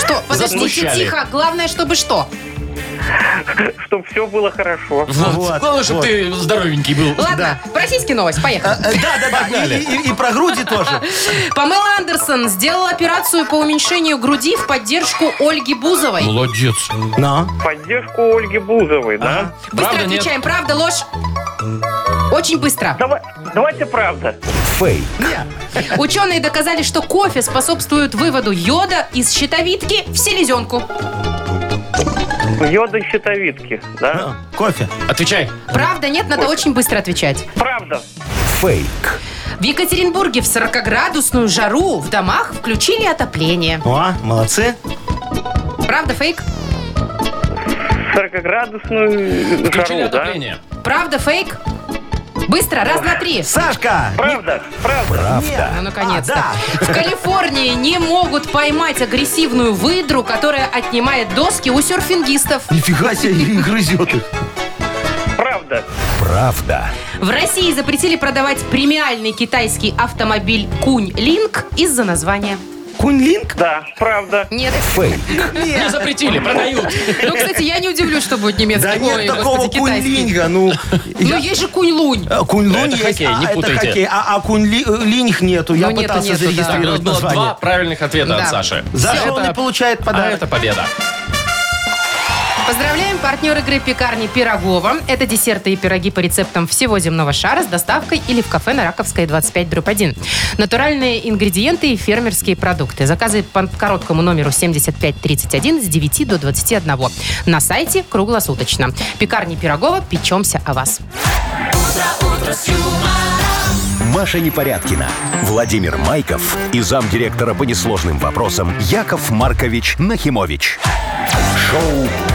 Что? Подождите, тихо. Главное, чтобы что? чтоб все было хорошо. Вот. Вот, Главное, чтобы вот. ты здоровенький был. Ладно, российский новость, поехали. Э, Да, да, да, Погнали. и, и- и про груди тоже. Памела Андерсон сделала операцию по уменьшению груди в поддержку Ольги Бузовой. Молодец. Но. Поддержку Ольги Бузовой, да? Быстро Правда, нет? отвечаем, правда, ложь? Очень быстро. Давай, давайте правда. Фейк. Ученые доказали, что кофе способствует выводу йода из щитовидки в селезенку. Йода щитовидки, да? Ну, Кофе. Отвечай. Правда, нет, надо очень быстро отвечать. Правда. Фейк. В Екатеринбурге в 40-градусную жару в домах включили отопление. О, молодцы. Правда, фейк? 40-градусную Включили жару, да? отопление. Правда, фейк? Быстро, раз, два, три. Сашка. Правда, правда. Ну, наконец-то. А, В Калифорнии не могут поймать агрессивную выдру, которая отнимает доски у серфингистов. Нифига себе, и грызет их. Правда. Правда. В России запретили продавать премиальный китайский автомобиль Кунь Линк из-за названия. Кунь-линк? Да, правда. Нет. Фейк. Не запретили, продают. Ну, кстати, я не удивлюсь, что будет немецкий. Да нет Ой, такого господи, кунь-линга. Ну, Ну, есть же Кунь-Лунь. Э, Кунь-лунь есть, хоккей, а не это путайте. хоккей, а, а кунь-линг нету. Я Ну, пытался зарегистрировать было название. два правильных ответа от Саши. За Всё. что он и получает А подарок. это победа. Поздравляем партнер игры пекарни Пирогова. Это десерты и пироги по рецептам всего земного шара с доставкой или в кафе на Раковской 25 дробь 1. Натуральные ингредиенты и фермерские продукты. Заказы по короткому номеру 7531 с 9 до 21. На сайте круглосуточно. Пекарни Пирогова. Печемся о вас. Маша Непорядкина, Владимир Майков и замдиректора по несложным вопросам Яков Маркович Нахимович. Шоу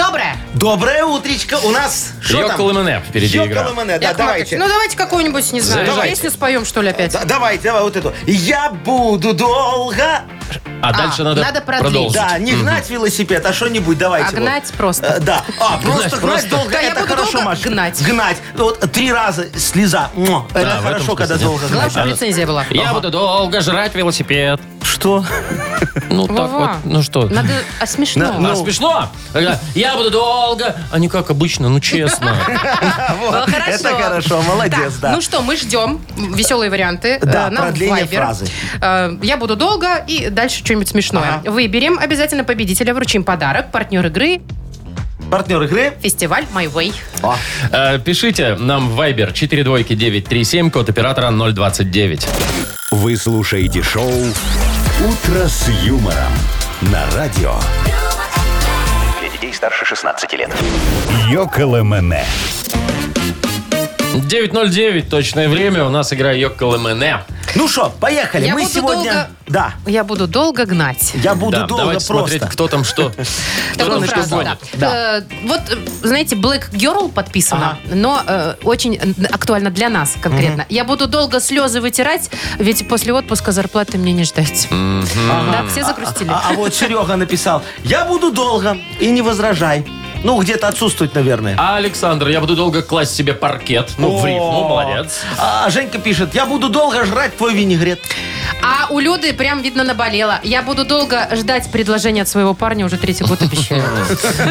Доброе. Доброе утречко. У нас что там? Йоколэмэне впереди игра. Йоколэмэне, да, Яков Маркович, давайте. ну давайте какую-нибудь, не знаю, Заряжайте. песню споем, что ли, опять? Да, давайте, давай вот эту. Я буду долго... А дальше надо, надо продлить. продолжить. Да, не гнать велосипед, а что-нибудь давайте. А вот. гнать просто. Э, Да. А, просто гнать просто. долго, Да, я это буду хорошо, долго Маш. гнать. Гнать. Вот три раза слеза. Муа. Да, Это в этом хорошо, когда смысле, долго Главное, гнать. чтобы лицензия была. Я буду долго жрать велосипед. Что? Ну, так Вова, вот, ну что. Надо, а смешно. На- А, смешно? Э, Я буду долго, а не как обычно, ну честно. Вот, хорошо. Это хорошо, молодец, Так, да. Ну что, мы ждем веселые варианты. Да, э, нам в продление Viber. фразы. Э, Я буду долго и дальше что-нибудь смешное. Выберем обязательно победителя, вручим подарок. Партнер игры Партнер игры. фестиваль My Way. О, Э, Пишите нам в Viber 42937, код оператора 029. Вы слушаете шоу «Утро с юмором» на радио Для детей старше 16 лет. Йоколэмэне. 9.09, точное время, у нас игра Йоколэмэне. Ну что, поехали. Я Мы буду сегодня... долго- Да. Я буду долго гнать. Я буду Да, долго давайте просто. смотреть, кто там что. Такую фразу, да. Э, Вот, э, знаете, Black Girl подписано, но э, очень э, актуально для нас конкретно. Я буду долго слезы вытирать, ведь после отпуска зарплаты мне не ждать. Да, все загрустили. А, а вот Серега написал, я буду долго и не возражай. Ну, где-то отсутствует, наверное. А Александр, я буду долго класть себе паркет. Ну, в рифму, О. молодец. А Женька пишет, я буду долго жрать твой винегрет. А у Люды прям видно наболело. Я буду долго ждать предложения от своего парня, уже третий год обещаю.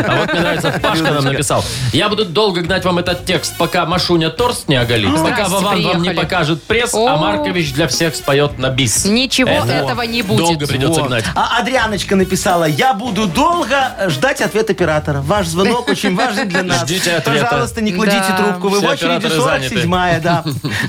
А вот мне нравится, Пашка нам написал. Я буду долго гнать вам этот текст, пока Машуня торст не оголит, пока Здрасте, Вован вам не покажет пресс, а Маркович для всех споет на бис. Ничего Э, этого не будет. Долго придется гнать. А Адрианочка написала, я буду долго ждать ответ оператора. Ваш звонок очень важен для нас. Ждите ответа. Пожалуйста, не кладите Да. трубку. Вы Все в очереди операторы 47-я, да.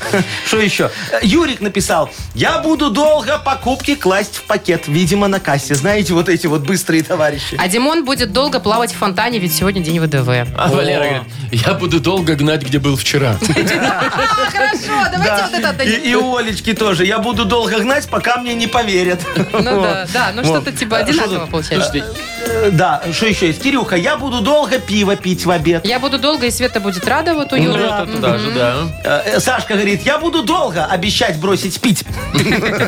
Что еще? Юрик написал, я буду долго покупки класть в пакет. Видимо, на кассе. Знаете, вот эти вот быстрые товарищи. А Димон будет долго плавать в фонтане, ведь сегодня день ВДВ. А Валера говорит, я буду долго гнать, где был вчера. А, хорошо, давайте Да. вот это И, отдадим. и у Олечки тоже. Я буду долго гнать, пока мне не поверят. Ну да, да, ну что-то типа А, что одинаково тут? получается. Слушайте, Э, Да, что еще есть? Кирюха, я буду долго пиво пить в обед. Я буду долго, и Света будет рада вот у ну, Юры. это туда же, да. Э, э, Сашка говорит, я буду долго обещать бросить пить.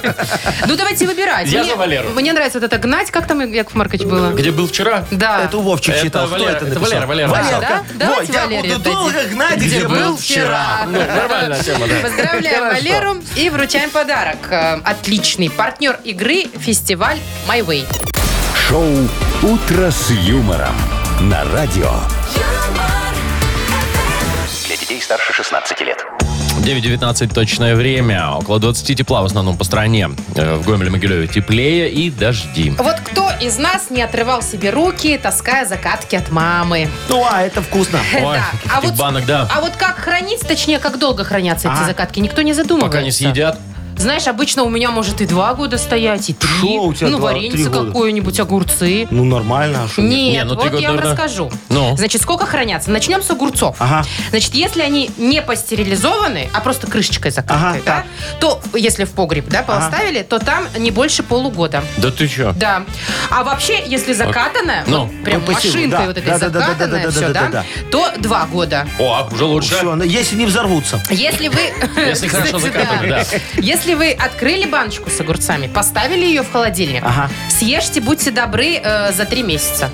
Ну давайте выбирать. Я Мне- за Валеру. Мне нравится вот это гнать. Как там, Яков Маркович, было? Где был вчера? Да. Это Вовчик Это читал. Кто Валера- это это написал? Валера, Валера. Да, Валерка. да? Давайте Вот, я буду долго гнать, где, был вчера. Ну, нормальная тема, да. Поздравляем Хорошо. Валеру и вручаем подарок. Э, Отличный партнер игры фестиваль My Way. Шоу «Утро с юмором» на радио. Для детей старше 16 лет. 9.19 точное время. Около 20 тепла в основном по стране. Э, В Гомеле-Могилеве теплее и дожди. Вот кто из нас не отрывал себе руки, таская закатки от мамы? Ну, а, это вкусно. Ой, Да. таких банок, да. А вот как хранить, точнее, как долго хранятся эти Ага. закатки, никто не задумывается. Пока не съедят. Знаешь, обычно у меня может и два года стоять, и три. Шо у тебя ну, два, какое-нибудь, огурцы. Ну, нормально. а шо нет? Нет, Не, ну, вот года, я вам расскажу. Ну? Значит, сколько хранятся? Начнем с огурцов. Ага. Значит, если они не пастерилизованы, а просто крышечкой закрытой, Ага, да, то если в погреб, да, поставили, то там не больше полугода. Да ты что? Да. А вообще, если закатанная, Ну, вот прям ну, машинкой да. вот этой Да, да, да, да, да, закатанная, да, все, да, да, да, то два года. О, уже лучше. Все, если не взорвутся. Если вы... Если хорошо закатаны, да. Если вы открыли баночку с огурцами, поставили ее в холодильник, Ага. съешьте, будьте добры, э, за три месяца.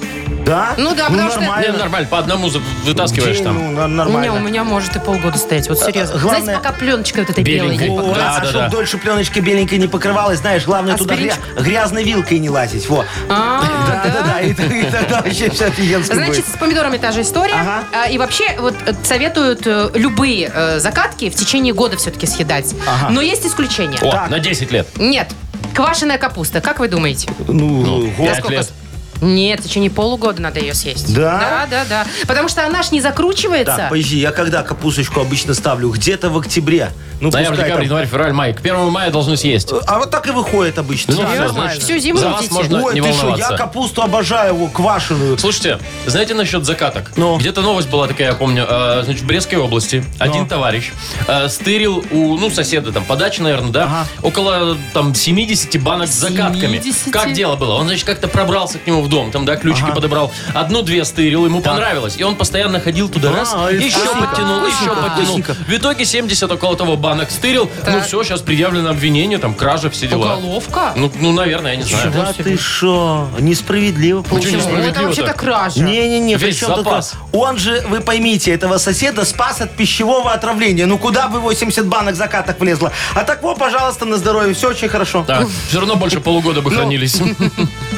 Да? Ну да, потому что- Не, нормально. нормально, по одному за- вытаскиваешь День, там. Ну, на- У меня, нормально. у меня может и полгода стоять, вот серьезно. Э, главное- Знаете, пока пленочкой вот этой белой Беленькой. не Вот, покроется. Да, а да, чтоб да. дольше пленочка беленькой не покрывалась, знаешь, главное туда гря- грязной вилкой не лазить. Вот. А, Да, да, да. И, и тогда вообще все офигенски Значит, будет. с помидорами та же история. Ага. А, И вообще вот э, советуют э, любые э, закатки в течение года все-таки съедать. Ага. Но есть исключения. О, Так. на 10 лет. Нет. Квашеная капуста, как вы думаете? Ну, год. Пять сколько лет. Нет, в течение полугода надо ее съесть. Да? Да, да, да. Потому что она ж не закручивается. Так, подожди, я когда капусточку обычно ставлю? Где-то в октябре. Ну, Ноябрь, пускай декабрь, там- январь, февраль, май. К 1 мая должны съесть. А вот так и выходит обычно. Ну, Да, всё, значит, Всю зиму за вас едите. можно Ой, не ты что, волноваться. я капусту обожаю, его, квашеную. Слушайте, знаете насчет закаток? Ну? Где-то новость была такая, я помню. э, значит, в Брестской области один товарищ э, стырил у, ну, соседа, там, подачи, наверное, да, Ага. около, там, 70 банок с закатками. 70? Как дело было? Он, значит, как-то пробрался к нему в дом, там, да, ключики Ага. подобрал. Одну-две стырил, ему понравилось. И он постоянно ходил туда, А, раз, и еще вкусненько, подтянул, еще вкусненько, подтянул. В итоге 70 около того банок стырил. Ну, Так. все, сейчас предъявлено обвинение, там, кража, все дела. Уголовка? Ну, ну, наверное, я не знаю. Да ты что? Несправедливо получилось. Ну, это несправедливо вообще-то так? кража. Не-не-не, Весь причем тут запас. он же, вы поймите, этого соседа спас от пищевого отравления. Ну куда бы 80 банок закаток влезло? А так вот, пожалуйста, на здоровье, все очень хорошо. Так, все равно больше полугода бы Ну. хранились.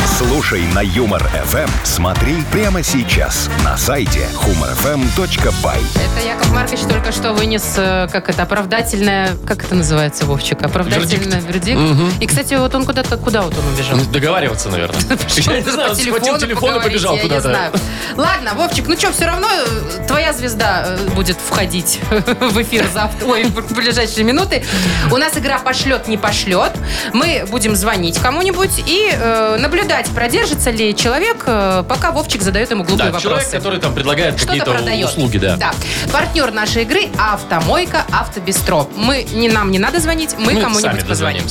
Слушай на Юмор ФМ. Смотри прямо сейчас на сайте humorfm.by. Это Яков Маркович только что вынес, э, как это, оправдательное, как это называется, Вовчик? Оправдательный вердикт. И, кстати, вот он куда-то, куда вот он убежал? Договариваться, наверное. Я не знаю, он схватил телефон и побежал куда-то. Ладно, Вовчик, ну что, все равно э, твоя звезда э, будет входить в эфир завтра, ой, в ближайшие минуты. У нас игра пошлет, не пошлет. Мы будем звонить кому-нибудь и наблюдать, продержится ли человек, э, пока Вовчик задает ему глупые Да, вопросы. человек, который там предлагает Что-то какие-то продает. услуги, да. Да. Партнер нашей игры – автомойка «Автобестро». Мы, не, нам не надо звонить, мы, Мы кому-нибудь позвоним.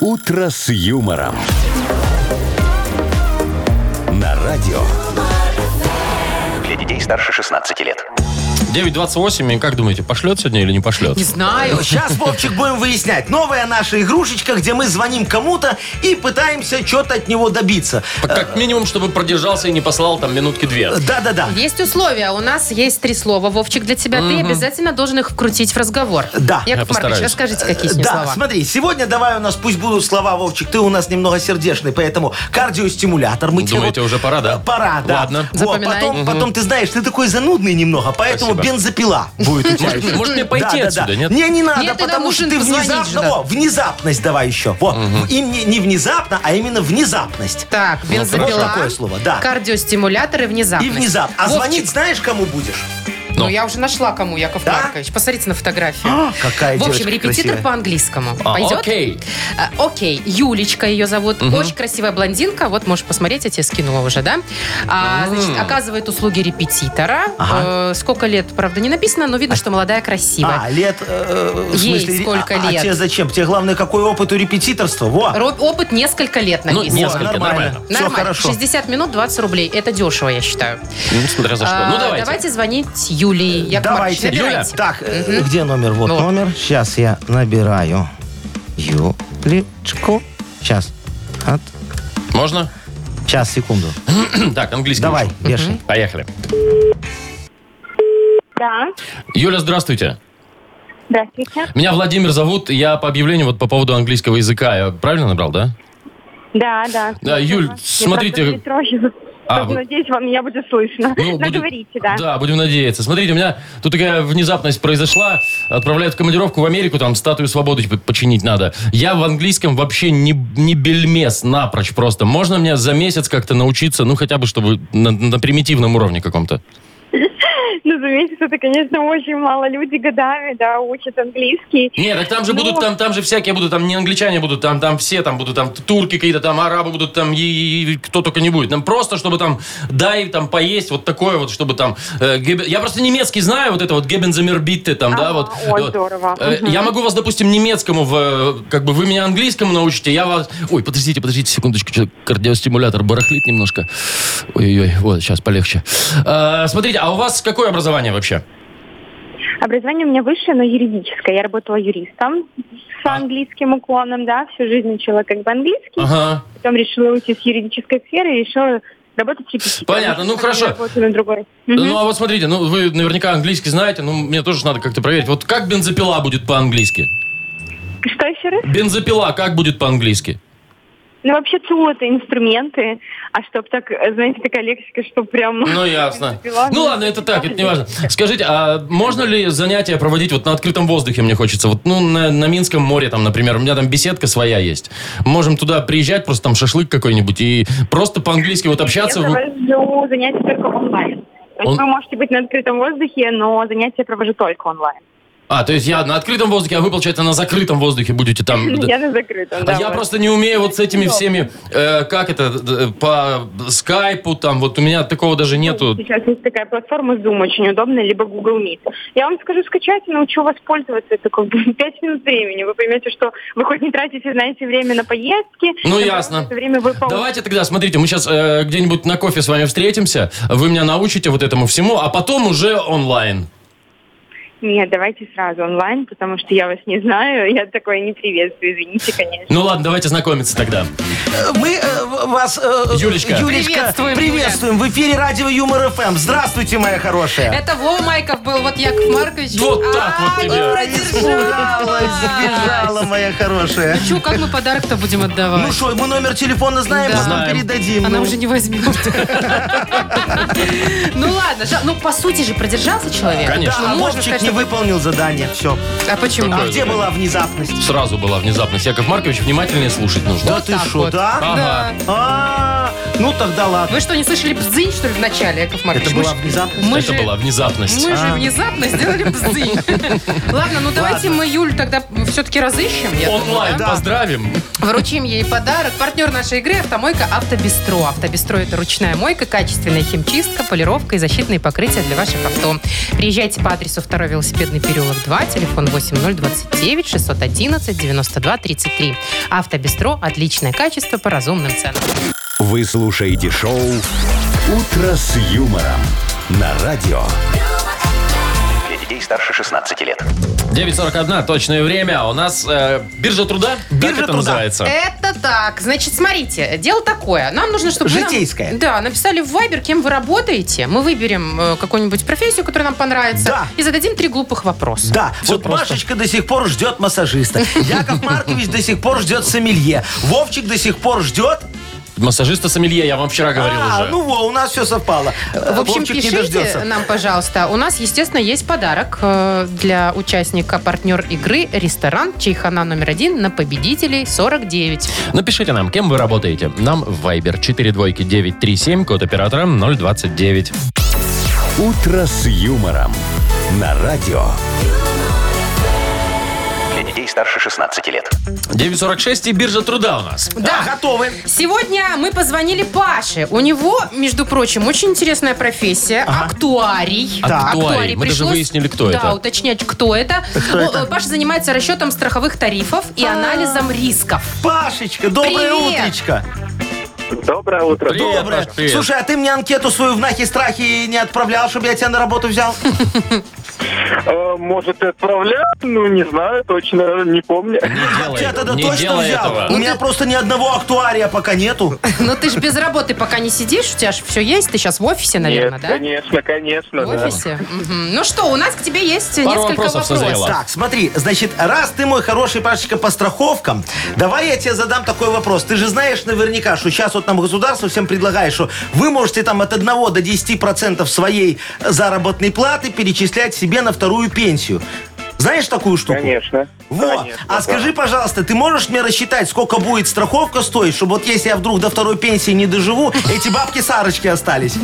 «Утро с юмором». На радио. Для детей старше 16 лет. 9.28, и как думаете, пошлет сегодня или не пошлет? Не знаю. Сейчас, Вовчик, будем выяснять. Новая наша игрушечка, где мы звоним кому-то и пытаемся что-то от него добиться. Как минимум, чтобы продержался и не послал там минутки две. Да-да-да. Есть условия. У нас есть три слова, Вовчик, для тебя. Ты обязательно должен их вкрутить в разговор. Да. Яков Я Маркович, постараюсь. расскажите, какие с ним Да, слова. смотри, сегодня давай у нас пусть будут слова, Вовчик, ты у нас немного сердечный, поэтому кардиостимулятор мы тебе... Думаете, вот- уже пора, да? Пора, да. Ладно. Во, Запоминай. потом, потом, ты знаешь, ты такой занудный немного, поэтому. Бензопила будет у тебя Может, еще. может мне пойти Да, да, отсюда, да. нет? Не, не надо, Нет, ты нам потому что нужен ты внезапно... внезапность давай еще. Во, и не, не внезапно, а именно внезапность. Так, бензопила, такое слово, да. кардиостимулятор и И внезапно. А звонить знаешь, кому будешь? Ну, Ну. я уже нашла кому, Яков Да? Маркович. Посмотрите на фотографию. А, какая В общем, репетитор красивая. по-английскому. А, Пойдет? окей. А, Окей, Юлечка ее зовут. Очень красивая блондинка. Вот, можешь посмотреть, я тебе скинула уже, да? А, значит, оказывает услуги репетитора. Ага. Э, сколько лет, правда, не написано, но видно, что молодая, красивая. А, лет... э, в Ей смысле, сколько а, лет? А тебе зачем? Тебе главное, какой опыт у репетиторства. Во. Ро- Опыт несколько лет Ну, написано. несколько, нормально. Все Нормально. хорошо. 60 минут, 20 рублей. Это дешево, я считаю. Ну, смотря за что. Ну, А, давайте. звонить Юлии. Яков Маркович, Давайте. набирайте. Так, э, где номер? Вот Вот. номер. Сейчас я набираю Юлечку. Сейчас. От... Можно? Сейчас, секунду. Так, английский. Давай, ушел. вешай. Поехали. Да, Юля, здравствуйте. здравствуйте. Меня Владимир зовут. Я по объявлению вот по поводу английского языка. Я правильно набрал, да? Да, да. Да, Юль, Я смотрите- просто. А, вы- Надеюсь, вам меня будет слышно. Ну, Но будет- да. Да, будем надеяться. Смотрите, у меня тут такая внезапность произошла. Отправляют в командировку в Америку, там статую свободы по- починить надо. Я в английском вообще не, не бельмес напрочь просто. Можно мне за месяц как-то научиться, ну хотя бы, чтобы на, на примитивном уровне каком-то? Ну, за месяц это, конечно, очень мало. Люди годами, да, учат английский. Нет, так там же Ну. будут, там, там же всякие будут, там не англичане будут, там, там все, там будут, там турки какие-то, там арабы будут, там и, и- и кто только не будет. Нам просто, чтобы там дай там поесть, вот такое вот, чтобы там... э, Я просто немецкий знаю, вот это вот гебензамербитте, там, да, Ага, вот. ой, Вот. здорово. Э, Мгм. Я могу вас, допустим, немецкому, в, как бы вы меня английскому научите, я вас... Ой, подождите, подождите секундочку, что кардиостимулятор барахлит немножко. Ой-ой-ой, вот, сейчас полегче. Э, Смотрите, а у вас какое образование вообще? Образование у меня высшее, но юридическое. Я работала юристом с английским уклоном, да, всю жизнь учила как бы английский. Ага. Потом решила уйти с юридической сферы и решила работать репетитором. Понятно, ну, хорошо. Мгм. Ну, а вот смотрите, ну, вы наверняка английский знаете, ну, мне тоже надо как-то проверить. Вот как бензопила будет по-английски? Что еще раз? Бензопила как будет по-английски? Ну, вообще, ЦУ это инструменты, а чтоб так, знаете, такая лексика, что прям... Ну, ясно. Ну, ладно, это так, это не важно. Скажите, а можно ли занятия проводить вот на открытом воздухе, мне хочется? Вот, ну, на, на Минском море, там, например, у меня там беседка своя есть. Можем туда приезжать, просто там шашлык какой-нибудь, и просто по-английски вот общаться. Я провожу занятия только онлайн. То есть Он- вы можете быть на открытом воздухе, но занятия провожу только онлайн. А, то есть я на открытом воздухе, а вы, получается, на закрытом воздухе будете там... Я на закрытом, А да. я просто не умею вот с этими всеми, э, как это, э, по скайпу, там, вот у меня такого даже нету. Сейчас есть такая платформа Zoom, очень удобная, либо Google Meet. Я вам скажу, скачайте, научу вас пользоваться. Это как бы 5 минут времени. Вы поймете, что вы хоть не тратите, знаете, время на поездки. Ну, но ясно. Время вы. Давайте тогда, смотрите, мы сейчас где-нибудь на кофе с вами встретимся, вы меня научите вот этому всему, а потом уже онлайн. Нет, давайте сразу онлайн, потому что я вас не знаю. Я такое не приветствую, извините, конечно. Ну ладно, давайте знакомиться тогда. Мы э, вас, э, Юлечка. Приветствуем, приветствуем. В эфире радио Юмор ФМ. Здравствуйте, моя хорошая. Это Вова Майков был, вот Яков Маркович. Вот так вот А, тебе. не продержалась. сбежала, моя хорошая. Чё, как мы подарок-то будем отдавать? Ну что, мы номер телефона знаем, Да. потом Знаем. передадим. Она Ну, уже не возьмет. Ну ладно, жа- ну по сути же продержался человек. Конечно. Ну, Да, а можно Вовчик сказать, не что- выполнил задание. Все. А почему? А где была внезапность? Сразу была внезапность. Яков Маркович внимательнее слушать нужно. Да Вот ты так что, вот. Да? Ага. А, ну тогда ладно. Вы что, не слышали бзынь, что ли, в начале, Яков Маркович? Это Мы была ж- внезапность? мы Это же- была внезапность. Мы же А. внезапно сделали бзынь. Ладно, ну давайте мы Юль тогда все-таки разыщем. я думаю, Онлайн да? поздравим. Вручим ей подарок. Партнер нашей игры «Автомойка Автобестро». «Автобестро» — это ручная мойка, качественная химчистка, полировка и защитные покрытия для ваших авто. Приезжайте по адресу 2 велосипедный переулок 2, телефон 8029 611 92 33. «Автобестро» — отличное качество по разумным ценам. Вы слушаете шоу «Утро с юмором» на радио. детей старше 16 лет. 9.41, точное время. У нас э, биржа труда? Биржа как это труда. называется? Это так. Значит, смотрите, дело такое. Нам нужно, чтобы вы нам- Житейское. да, написали в Viber, кем вы работаете. Мы выберем э, какую-нибудь профессию, которая нам понравится. Да. И зададим три глупых вопроса. Да, Всё вот просто. Машечка до сих пор ждет массажиста. Яков Маркович до сих пор ждет сомелье. Вовчик до сих пор ждет... Массажиста сомелье, я вам вчера говорил А, уже. ну во, у нас все совпало. В общем, Вовчик не пишите дождется. нам, пожалуйста. У нас, естественно, есть подарок э, для участника партнер игры «Ресторан Чайхана номер один» на победителей 49. Напишите нам, кем вы работаете. Нам в Viber 42937, код оператора 029. «Утро с юмором» на радио. Старше 16 лет. 9.46 и биржа труда у нас. Да, готовы. Сегодня мы позвонили Паше. У него, между прочим, очень интересная профессия. Актуарий. Так. Актуарий. Мы даже Пришлось, выяснили, кто да, это. уточнять, кто это. О, э, Паша занимается расчетом страховых тарифов и анализом рисков. Пашечка, доброе Привет. утречко. Доброе утро. Привет, Доброе. Паш, привет. Слушай, а ты мне анкету свою в нахе страхе не отправлял, чтобы я тебя на работу взял? Э, Может, и отправлял? Ну, не знаю, точно не помню. Делай, Я тогда не точно делай взял. этого. У меня просто ни одного актуария пока нету. Но ты же без работы пока не сидишь, у тебя же все есть. Ты сейчас в офисе, наверное, Нет, да? конечно, конечно, В да. офисе? Мгм. Ну что, у нас к тебе есть несколько вопросов вопросов. созрело. Так, смотри, значит, раз ты мой хороший Пашечка по страховкам, давай я тебе задам такой вопрос. Ты же знаешь наверняка, что сейчас вот нам государство всем предлагает, что вы можете там от 1 до 10% своей заработной платы перечислять себе на вторую пенсию. Знаешь такую штуку? Конечно. Во, Конечно, а да. скажи, пожалуйста, ты можешь мне рассчитать, сколько будет страховка стоить, чтобы вот если я вдруг до второй пенсии не доживу, эти бабки Сарочки остались?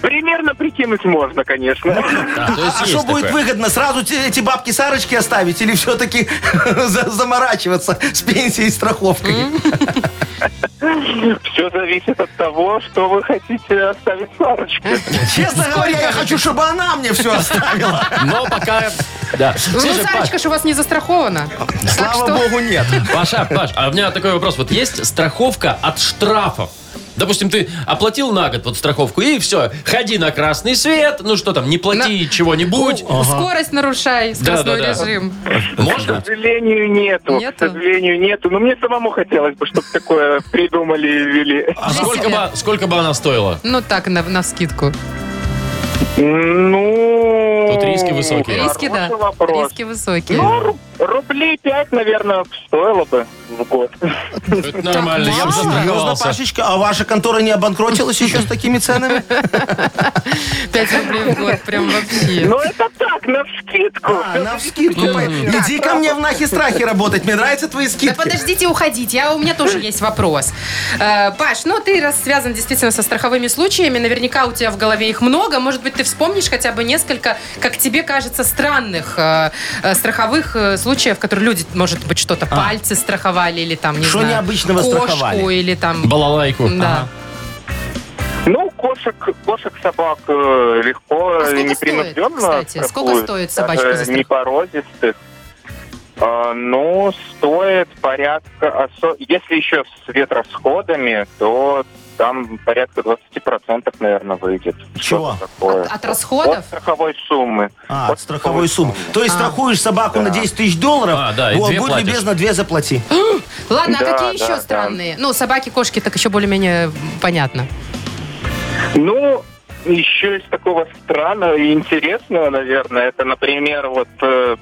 Примерно прикинуть можно, конечно. Да, то есть А есть что будет выгодно? Сразу те- эти бабки Сарочки оставить или все-таки заморачиваться с пенсией и страховкой? Все зависит от того, что вы хотите оставить Сарочке. Честно говоря, я хочу, чтобы она мне все оставила. Но пока... Да. Ну, Слушай, Паш, Сарочка ж у вас не застрахована. Слава что- богу, нет. Паша, Паш, а у меня такой вопрос. Вот есть страховка от штрафов. Допустим, ты оплатил на год вот страховку, и все, ходи на красный свет, ну что там, не плати чего-нибудь. Скорость нарушай, скоростной Да-да-да. режим. К Можно? сожалению, нету. Нету? К сожалению, нету. Но мне самому хотелось бы, чтобы такое придумали и ввели. А сколько бы, сколько бы она стоила? Ну так, на, на скидку. Ну... Тут риски высокие. Риски, да. Вопрос. Риски высокие. Ну, ру- рублей 5, наверное, стоило бы в год. Это нормально, я бы? Серьезно, застраховался. Пашечка, а ваша контора не обанкротилась еще с такими ценами? 5 рублей в год, прям вообще. Ну, это так, на вскидку. А, на вскидку. Иди ко мне в нахе страхе работать. Мне нравятся твои Да скидки. подождите уходите, а у меня тоже есть вопрос. Э, Паш, ну ты раз связан действительно со страховыми случаями, наверняка у тебя в голове их много, может быть, ты вспомнишь хотя бы несколько, как тебе кажется, странных э, э, страховых э, случаев, в которых люди, может быть, что-то пальцы страховали или там, не Что знаю, необычного кошку страховали? или там... Балалайку. Да. Ну, кошек, кошек, собак э, легко А непринужденно стоит, кстати? Сколько стоит Даже застраховать? не породистых. А, ну, стоит порядка... осо- Если еще с ветросходами, то там порядка 20%, наверное, выйдет. Чего? От- от расходов? От страховой суммы. А, от страховой суммы. То есть А. страхуешь собаку на 10 тысяч долларов, А, да, и вот, две будь платишь. любезна, две заплати. Ладно, а Да, какие да, еще да. странные? Ну, собаки, кошки, так еще более-менее понятно. Ну, еще из такого странного и интересного, наверное, это, например, вот э,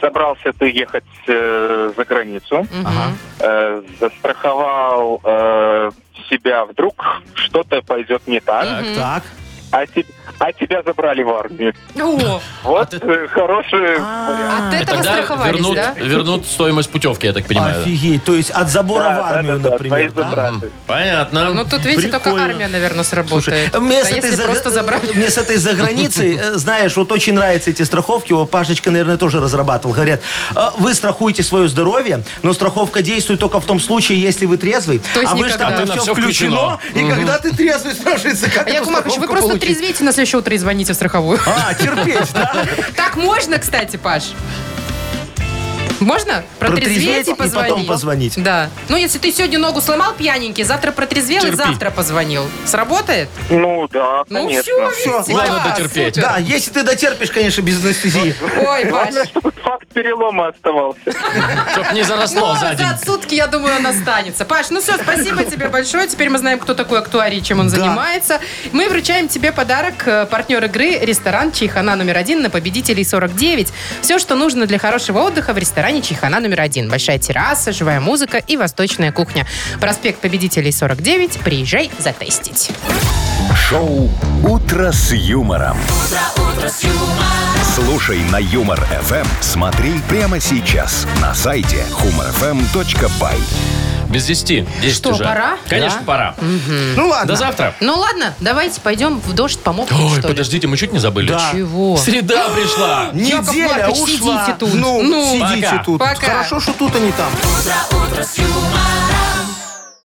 собрался ты ехать э, за границу, Мгм. э, застраховал э, себя, вдруг что-то пойдет не так, Мгм. Так. а, те- а тебя забрали в армию. О, Вот ты- э, хороший А, вариант. от этого Тогда страховались, вернут, да? вернут стоимость путевки, я так понимаю. Офигеть. То есть от забора Да, в да, армию, да, да, например. да? затраты. Понятно. Ну, тут, видите, только Прикольно. армия, наверное, сработает. Мне а с, этой за- просто забрать? мне с этой заграницы, э, знаешь, вот очень нравятся эти страховки. Вот Пашечка, наверное, тоже разрабатывал. Говорят, «А, вы страхуете свое здоровье, но страховка действует только в том случае, если вы трезвый. То есть а вы же там На все включено. И когда ты трезвый, спрашивается, как А Яков Маркович, вы просто получить? трезвейте на следующее утро и звоните в страховую. А, терпеть, да? Так можно, кстати, Паш? Можно? Протрезветь и и потом позвонить. позвонить. Да. Ну, если ты сегодня ногу сломал пьяненький, завтра протрезвел и Терпи. завтра позвонил. Сработает? Ну да, Ну конечно. все, Всё, видите, главное да, дотерпеть. супер. Да, если ты дотерпишь, конечно, без анестезии. Ой, Паш. Чтобы факт перелома оставался. Чтоб не заросло Ну, за день. за сутки, я думаю, он останется. Паш, ну все, спасибо тебе большое. Теперь мы знаем, кто такой актуарий, чем он занимается. Мы вручаем тебе подарок. э, Партнер игры – ресторан «Чайхана номер один» на победителей 49. Все, что нужно для хорошего отдыха в ресторане «Чайхана номер один». Большая терраса, живая музыка и восточная кухня. Проспект победителей 49. Приезжай затестить. Шоу «Утро с юмором». Слушай на Юмор ФМ. Смотри прямо сейчас на сайте humorfm.by. Без 10. 10 Что, уже. пора? Конечно, Да. пора. Ну ладно. До завтра. Ну ладно, давайте пойдем в дождь помогут, Ой, что ли. подождите, мы чуть не забыли. Да. Чего? Среда пришла. Яков Неделя Маркович, ушла. сидите тут. Ну, Ну. сидите Пока. тут. Пока. Хорошо, что тут, а не там. утро, утро с юмором.